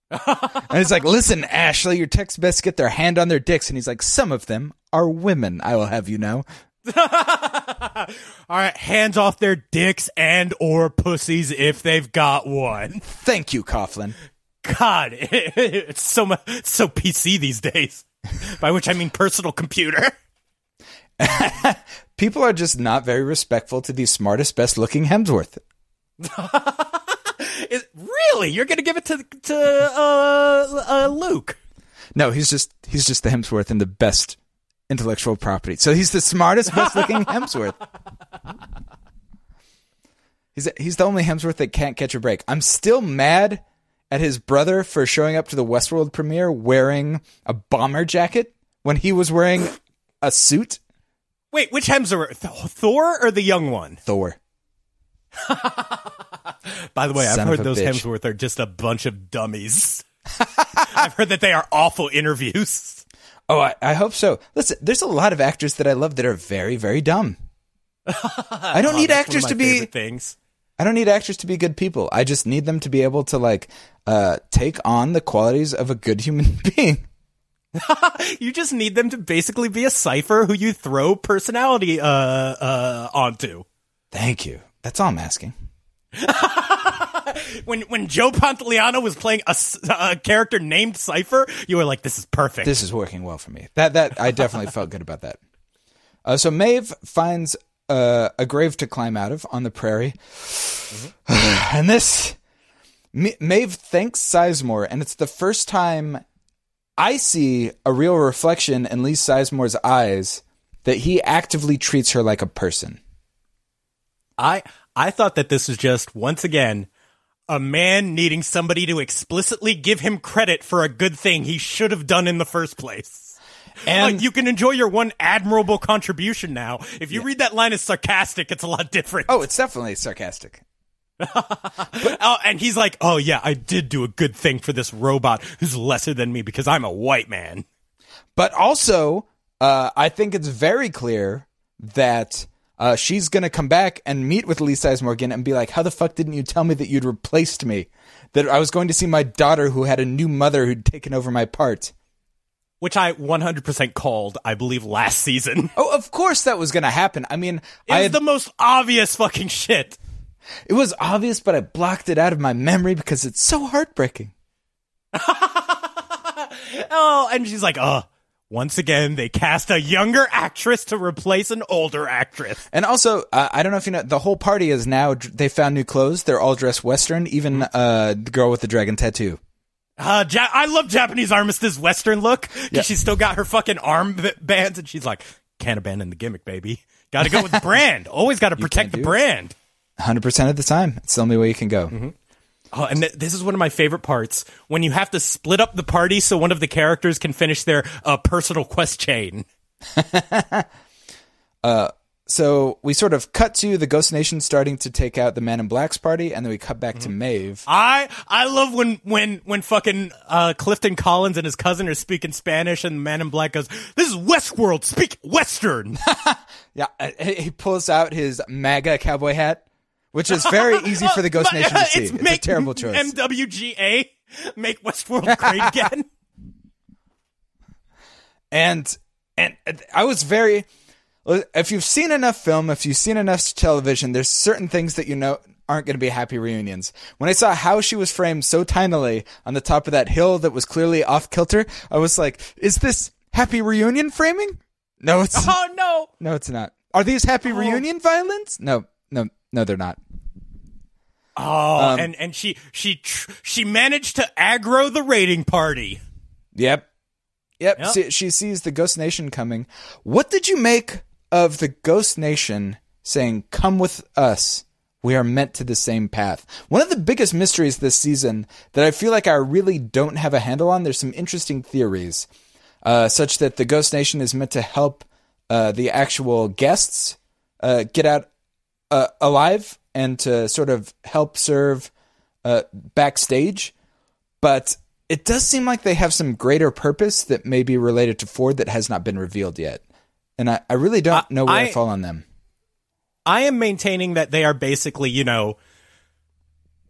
[SPEAKER 3] and it's like, listen, Ashley, your text best get their hand on their dicks. And he's like, some of them are women, I will have you know.
[SPEAKER 1] All right, hands off their dicks and or pussies if they've got one.
[SPEAKER 3] Thank you, Coughlin.
[SPEAKER 1] God, it's so mu- it's so PC these days. By which I mean personal computer.
[SPEAKER 3] People are just not very respectful to the smartest, best looking Hemsworth.
[SPEAKER 1] Is, really, you're gonna give it to to uh, uh, Luke?
[SPEAKER 3] No, he's just he's just the Hemsworth and the best intellectual property. So he's the smartest, best looking Hemsworth. He's he's the only Hemsworth that can't catch a break. I'm still mad at his brother for showing up to the Westworld premiere wearing a bomber jacket when he was wearing a suit.
[SPEAKER 1] Wait, which Hemsworth? Thor or the young one?
[SPEAKER 3] Thor.
[SPEAKER 1] By the way,
[SPEAKER 3] Son
[SPEAKER 1] I've heard those
[SPEAKER 3] bitch.
[SPEAKER 1] Hemsworth are just a bunch of dummies. I've heard that they are awful interviews.
[SPEAKER 3] Oh, I, I hope so. Listen, there's a lot of actors that I love that are very, very dumb. I don't
[SPEAKER 1] Oh,
[SPEAKER 3] need actors to be
[SPEAKER 1] things.
[SPEAKER 3] I don't need actors to be good people. I just need them to be able to like uh, take on the qualities of a good human being.
[SPEAKER 1] You just need them to basically be a cipher who you throw personality uh, uh, onto.
[SPEAKER 3] Thank you. That's all I'm asking.
[SPEAKER 1] When when Joe Pantoliano was playing a character named Cypher, you were like, "This is perfect."
[SPEAKER 3] This is working well for me. That that I definitely felt good about that. Uh, so Maeve finds uh, a grave to climb out of on the prairie, and this Ma- Maeve thanks Sizemore, and it's the first time I see a real reflection in Lee Sizemore's eyes that he actively treats her like a person.
[SPEAKER 1] I I thought that this was just once again a man needing somebody to explicitly give him credit for a good thing he should have done in the first place.
[SPEAKER 3] And
[SPEAKER 1] Like, you can enjoy your one admirable contribution now. If you read that line as sarcastic, it's a lot different.
[SPEAKER 3] oh, it's definitely sarcastic.
[SPEAKER 1] Oh, and he's like, "Oh yeah, I did do a good thing for this robot who's lesser than me because I'm a white man."
[SPEAKER 3] But also, uh, I think it's very clear that uh, she's going to come back and meet with Lee Sizemore again and be like, How the fuck didn't you tell me that you'd replaced me? That I was going to see my daughter who had a new mother who'd taken over my part.
[SPEAKER 1] Which I 100% called, I believe, last season.
[SPEAKER 3] Oh, of course that was going to happen. I mean,
[SPEAKER 1] It
[SPEAKER 3] I had,
[SPEAKER 1] the most obvious fucking shit.
[SPEAKER 3] it was obvious, but I blocked it out of my memory because it's so heartbreaking.
[SPEAKER 1] Oh, and she's like, "Uh, once again, they cast a younger actress to replace an older actress."
[SPEAKER 3] And also, uh, I don't know if you know, the whole party is now, they found new clothes. They're all dressed Western, even uh, the girl with the dragon tattoo.
[SPEAKER 1] Uh, ja- I love Japanese armistice Western look
[SPEAKER 3] Yeah.
[SPEAKER 1] she's still got her fucking arm b- bands, and she's like, can't abandon the gimmick, baby. Got to go with the brand. Always got to protect the brand.
[SPEAKER 3] 100% of the time. It's the only way you can go.
[SPEAKER 1] Oh, and th- this is one of my favorite parts when you have to split up the party so one of the characters can finish their uh, personal quest chain.
[SPEAKER 3] So we sort of cut to the Ghost Nation starting to take out the Man in Black's party, and then we cut back to Maeve.
[SPEAKER 1] I I love when when when fucking uh, Clifton Collins and his cousin are speaking Spanish, and the Man in Black goes, "This is Westworld. Speak Western."
[SPEAKER 3] Yeah, uh, he he pulls out his MAGA cowboy hat, which is very easy for the Ghost Nation to see. It's, a
[SPEAKER 1] make
[SPEAKER 3] terrible choice.
[SPEAKER 1] MWGA make Westworld great again.
[SPEAKER 3] and and I was very. If you've seen enough film, if you've seen enough television, there's certain things that you know aren't going to be happy reunions. When I saw how she was framed so tinily on the top of that hill that was clearly off kilter, I was like, "Is this happy reunion framing?" No, it's
[SPEAKER 1] oh no!
[SPEAKER 3] no, it's not. Are these happy oh. reunion violence? No, no, no, they're not.
[SPEAKER 1] Oh,
[SPEAKER 3] Um,
[SPEAKER 1] and and she she tr- she managed to aggro the raiding party.
[SPEAKER 3] Yep. Yep.
[SPEAKER 1] Yep.
[SPEAKER 3] See, she sees the Ghost Nation coming. What did you make of the Ghost Nation saying, Come with us? We are meant to the same path. One of the biggest mysteries this season that I feel like I really don't have a handle on, there's some interesting theories, uh, such that the Ghost Nation is meant to help uh, the actual guests uh, get out uh, alive and to sort of help serve uh, backstage but it does seem like they have some greater purpose that may be related to Ford that has not been revealed yet. And I, I really don't
[SPEAKER 1] Uh,
[SPEAKER 3] know where I,
[SPEAKER 1] I-
[SPEAKER 3] fall on them.
[SPEAKER 1] I am maintaining that they are basically, you know,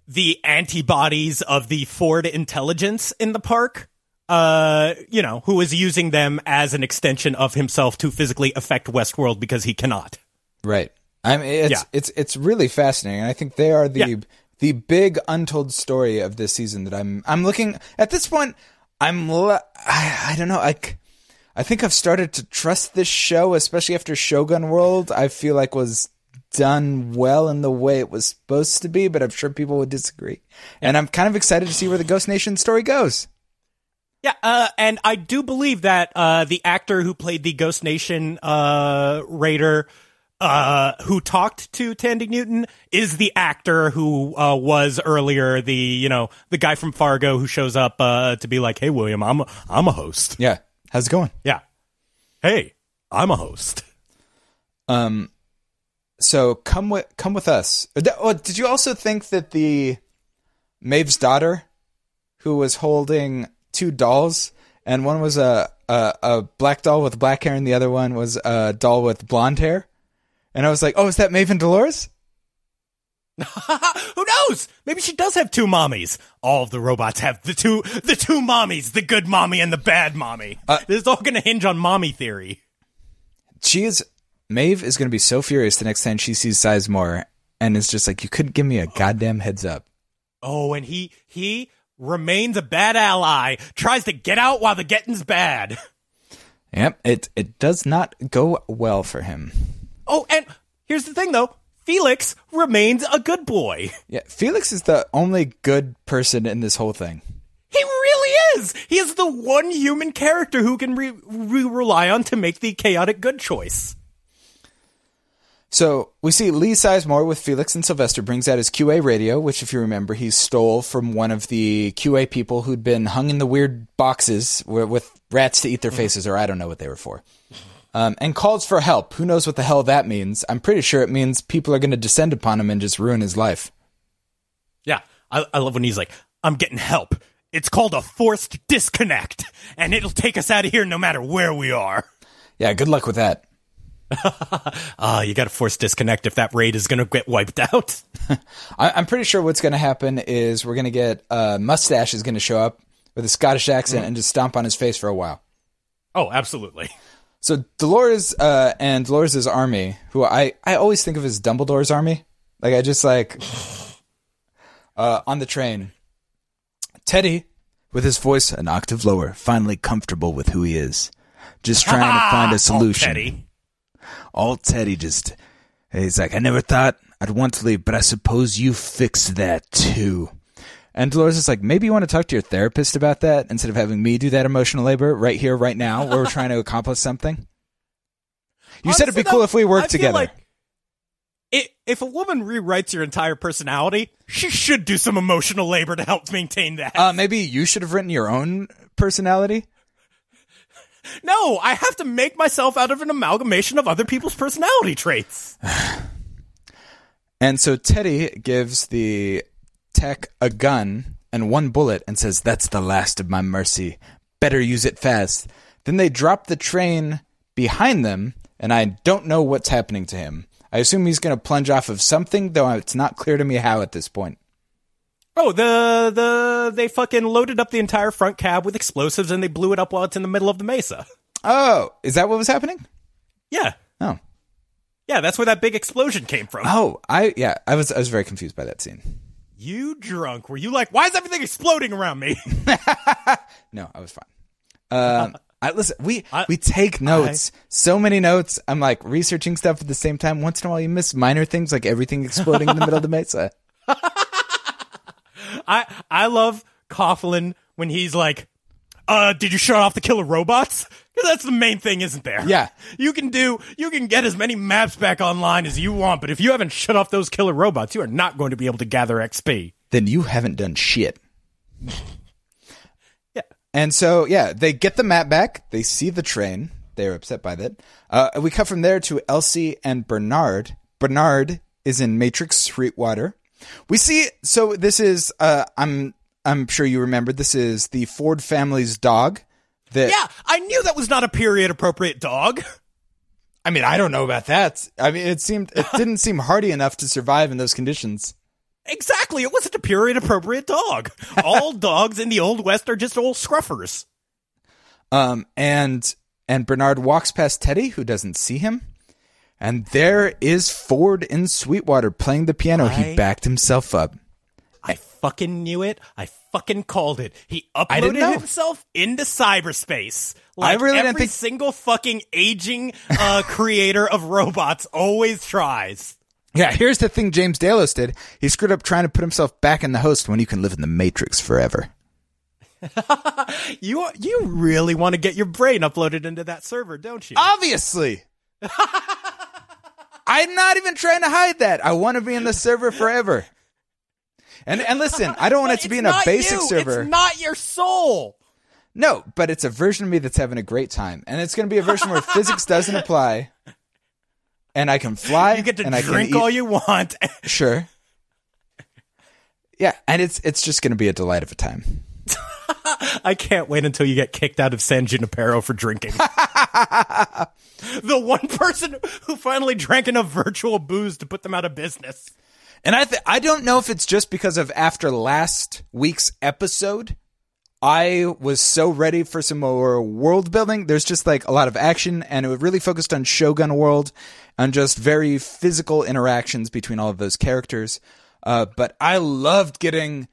[SPEAKER 1] the antibodies of the Ford intelligence in the park. Uh, you know, who is using them as an extension of himself to physically affect Westworld because he cannot.
[SPEAKER 3] Right. I mean, it's
[SPEAKER 1] Yeah.
[SPEAKER 3] it's it's really fascinating. I think they are the
[SPEAKER 1] Yeah.
[SPEAKER 3] the big untold story of this season that I'm I'm looking at this point. I'm I, I don't know. i think I've started to trust this show, especially after Shogun World. I feel like was done well in the way it was supposed to be, but I'm sure people would disagree. And I'm kind of excited to see where the Ghost Nation story goes.
[SPEAKER 1] Yeah, uh, and I do believe that uh, the actor who played the Ghost Nation uh, raider, uh, who talked to Thandie Newton, is the actor who uh, was earlier the you know the guy from Fargo who shows up uh, to be like, "Hey, William, I'm a, I'm a host."
[SPEAKER 3] Yeah. How's it going?
[SPEAKER 1] Yeah. Hey, I'm a host.
[SPEAKER 3] Um, so come with come with us. Oh, did you also think that the Maeve's daughter, who was holding two dolls, and one was a, a a black doll with black hair, and the other one was a doll with blonde hair, and I was like, oh, is that Maeve and Dolores?
[SPEAKER 1] Who knows? Maybe she does have two mommies. All of the robots have the two the two mommies, the good mommy and the bad mommy.
[SPEAKER 3] Uh,
[SPEAKER 1] this is all going to hinge on mommy theory.
[SPEAKER 3] She is Maeve is going to be so furious the next time she sees Sizemore, and it's just like you couldn't give me a goddamn heads up.
[SPEAKER 1] Oh, and he he remains a bad ally. Tries to get out while the getting's bad.
[SPEAKER 3] Yep, it it does not go well for him.
[SPEAKER 1] Oh, and here's the thing though. Felix remains a good boy.
[SPEAKER 3] Yeah, Felix is the only good person in this whole thing.
[SPEAKER 1] He really is. He is the one human character who can re- re- rely on to make the chaotic good choice.
[SPEAKER 3] So we see Lee Sizemore with Felix and Sylvester brings out his QA radio, which, if you remember, he stole from one of the QA people who'd been hung in the weird boxes with rats to eat their faces, or I don't know what they were for. Um, and calls for help. Who knows what the hell that means? I'm pretty sure it means people are going to descend upon him and just ruin his life.
[SPEAKER 1] Yeah, I, I love when he's like, "I'm getting help. It's called a forced disconnect, and it'll take us out of here no matter where we are."
[SPEAKER 3] Yeah, good luck with that.
[SPEAKER 1] Ah, you got to force disconnect if that raid is going to get wiped out.
[SPEAKER 3] I- I'm pretty sure what's going to happen is we're going to get uh, Mustache is going to show up with a Scottish accent and just stomp on his face for a while.
[SPEAKER 1] Oh, absolutely.
[SPEAKER 3] So Dolores uh, and Dolores' army, who I, I always think of as Dumbledore's army. Like I just like uh, on the train. Teddy, with his voice an octave lower, finally comfortable with who he is, just trying to find a solution.
[SPEAKER 1] Teddy.
[SPEAKER 3] All Teddy just he's like, I never thought I'd want to leave, but I suppose you fixed that too. And Dolores is like, maybe you want to talk to your therapist about that instead of having me do that emotional labor right here, right now, where we're trying to accomplish something. You said it'd be cool if we worked together.
[SPEAKER 1] Like if a woman rewrites your entire personality, she should do some emotional labor to help maintain that.
[SPEAKER 3] uh, maybe you should have written your own personality.
[SPEAKER 1] no, I have to make myself out of an amalgamation of other people's personality traits.
[SPEAKER 3] And so Teddy gives the tech a gun and one bullet and says, That's the last of my mercy. Better use it fast. Then they drop the train behind them, and I don't know what's happening to him. I assume he's going to plunge off of something, though it's not clear to me how at this point.
[SPEAKER 1] Oh, the the they fucking loaded up the entire front cab with explosives and they blew it up while it's in the middle of the mesa.
[SPEAKER 3] Oh, is that what was happening?
[SPEAKER 1] Yeah.
[SPEAKER 3] Oh.
[SPEAKER 1] Yeah, that's where that big explosion came from.
[SPEAKER 3] Oh, I yeah, I was I was very confused by that scene.
[SPEAKER 1] You drunk? Were you like, why is everything exploding around me?
[SPEAKER 3] No, I was fine. Um, I listen. We
[SPEAKER 1] I-
[SPEAKER 3] we take notes. so many notes. I'm like researching stuff at the same time. Once in a while, you miss minor things like everything exploding in the middle of the mesa.
[SPEAKER 1] I I love Coughlin when he's like, "Uh, did you shut off the killer robots?" Because that's the main thing, isn't there?
[SPEAKER 3] Yeah.
[SPEAKER 1] You can do, you can get as many maps back online as you want, but if you haven't shut off those killer robots, you are not going to be able to gather XP.
[SPEAKER 3] Then you haven't done shit.
[SPEAKER 1] Yeah.
[SPEAKER 3] And so yeah, they get the map back. They see the train. They're upset by that. Uh, we cut from there to Elsie and Bernard. Bernard is in Matrix Sweetwater. We see. So this is. Uh, I'm. I'm sure you remember. This is the Ford family's dog. That
[SPEAKER 1] Yeah, I knew that was not a period appropriate dog.
[SPEAKER 3] I mean, I don't know about that. I mean, it seemed it didn't seem hardy enough to survive in those conditions.
[SPEAKER 1] Exactly, it wasn't a period appropriate dog. All dogs in the Old West are just old scruffers.
[SPEAKER 3] Um, and and Bernard walks past Teddy, who doesn't see him, and there is Ford in Sweetwater playing the piano. He backed himself up.
[SPEAKER 1] I fucking knew it. I fucking called it. He uploaded himself into cyberspace. Like
[SPEAKER 3] really didn't
[SPEAKER 1] every
[SPEAKER 3] think-
[SPEAKER 1] single fucking aging uh, creator of robots always tries.
[SPEAKER 3] Yeah, here's the thing James Delos did. He screwed up trying to put himself back in the host when you can live in the Matrix forever.
[SPEAKER 1] You you really want to get your brain uploaded into that server, don't you?
[SPEAKER 3] Obviously. I'm not even trying to hide that. I want to be in the server forever. And and listen, I don't want it to be in a basic
[SPEAKER 1] you.
[SPEAKER 3] server.
[SPEAKER 1] It's not your soul.
[SPEAKER 3] No, but it's a version of me that's having a great time, and it's going to be a version where physics doesn't apply, and I can fly.
[SPEAKER 1] You get to
[SPEAKER 3] and
[SPEAKER 1] drink all you want.
[SPEAKER 3] Sure. Yeah, and it's it's just going to be a delight of a time.
[SPEAKER 1] I can't wait until you get kicked out of San Junipero for drinking. the one person who finally drank enough virtual booze to put them out of business.
[SPEAKER 3] And I th- I don't know if it's just because of after last week's episode, I was so ready for some more world building. There's just like a lot of action, and it really focused on Shogun World and just very physical interactions between all of those characters. Uh, but I loved getting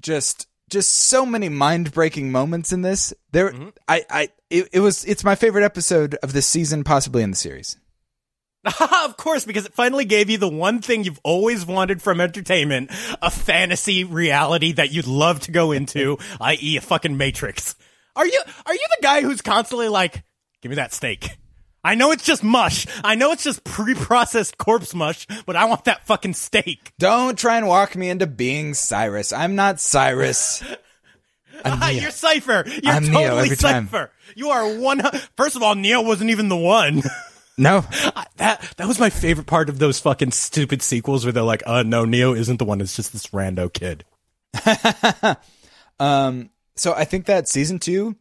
[SPEAKER 3] just just so many mind breaking moments in this. There, I, I, it, it was it's my favorite episode of this season, possibly in the series.
[SPEAKER 1] of course, because it finally gave you the one thing you've always wanted from entertainment a fantasy reality that you'd love to go into, i.e., a fucking Matrix. Are you, are you the guy who's constantly like, give me that steak? I know it's just mush. I know it's just pre processed corpse mush, but I want that fucking steak.
[SPEAKER 3] Don't try and walk me into being Cypher. I'm not Cypher.
[SPEAKER 1] Ah,
[SPEAKER 3] Neo.
[SPEAKER 1] you're Cypher. You're
[SPEAKER 3] I'm Neo
[SPEAKER 1] totally
[SPEAKER 3] every time.
[SPEAKER 1] Cypher. You are one. First of all, Neo wasn't even the one.
[SPEAKER 3] No,
[SPEAKER 1] I- that that was my favorite part of those fucking stupid sequels where they're like, uh, no, Neo isn't the one. It's just this rando kid.
[SPEAKER 3] so I think that season two,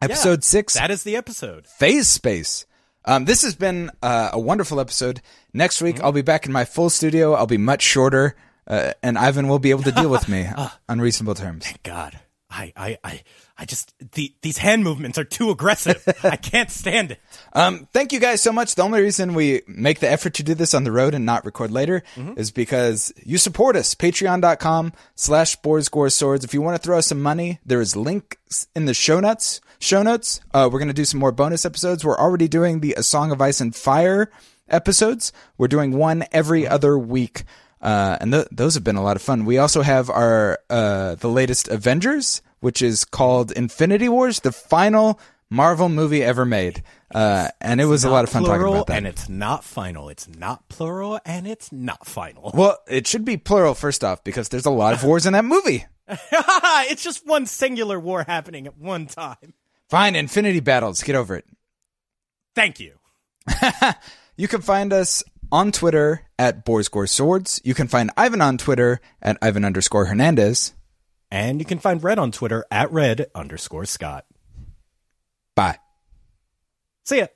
[SPEAKER 3] episode six,
[SPEAKER 1] That is the episode.
[SPEAKER 3] phase space. Um, this has been uh, a wonderful episode. Next week, I'll be back in my full studio. I'll be much shorter, uh, and Ivan will be able to deal with me on reasonable terms.
[SPEAKER 1] Thank God, I, I, I, I just the, these hand movements are too aggressive. I can't stand it.
[SPEAKER 3] Um, thank you guys so much. The only reason we make the effort to do this on the road and not record later is because you support us. Patreon.com slash Boars Gore Swords. If you want to throw us some money, there is links in the show notes. Show notes. Uh, we're going to do some more bonus episodes. We're already doing the A Song of Ice and Fire episodes. We're doing one every other week. Uh, and th- those have been a lot of fun. We also have our, uh, the latest Avengers, which is called Infinity Wars, the final Marvel movie ever made. Uh, and it was a lot of fun talking about that.
[SPEAKER 1] And it's not final. It's not plural, and it's not final.
[SPEAKER 3] well, it should be plural first off because there's a lot of wars in that movie.
[SPEAKER 1] it's just one singular war happening at one time.
[SPEAKER 3] Fine, Infinity Battles. Get over it.
[SPEAKER 1] Thank you.
[SPEAKER 3] You can find us on Twitter at Boars Gore Swords. You can find Ivan on Twitter at Ivan underscore Hernandez.
[SPEAKER 1] And you can find Red on Twitter at Red underscore Scott.
[SPEAKER 3] Bye.
[SPEAKER 1] See ya.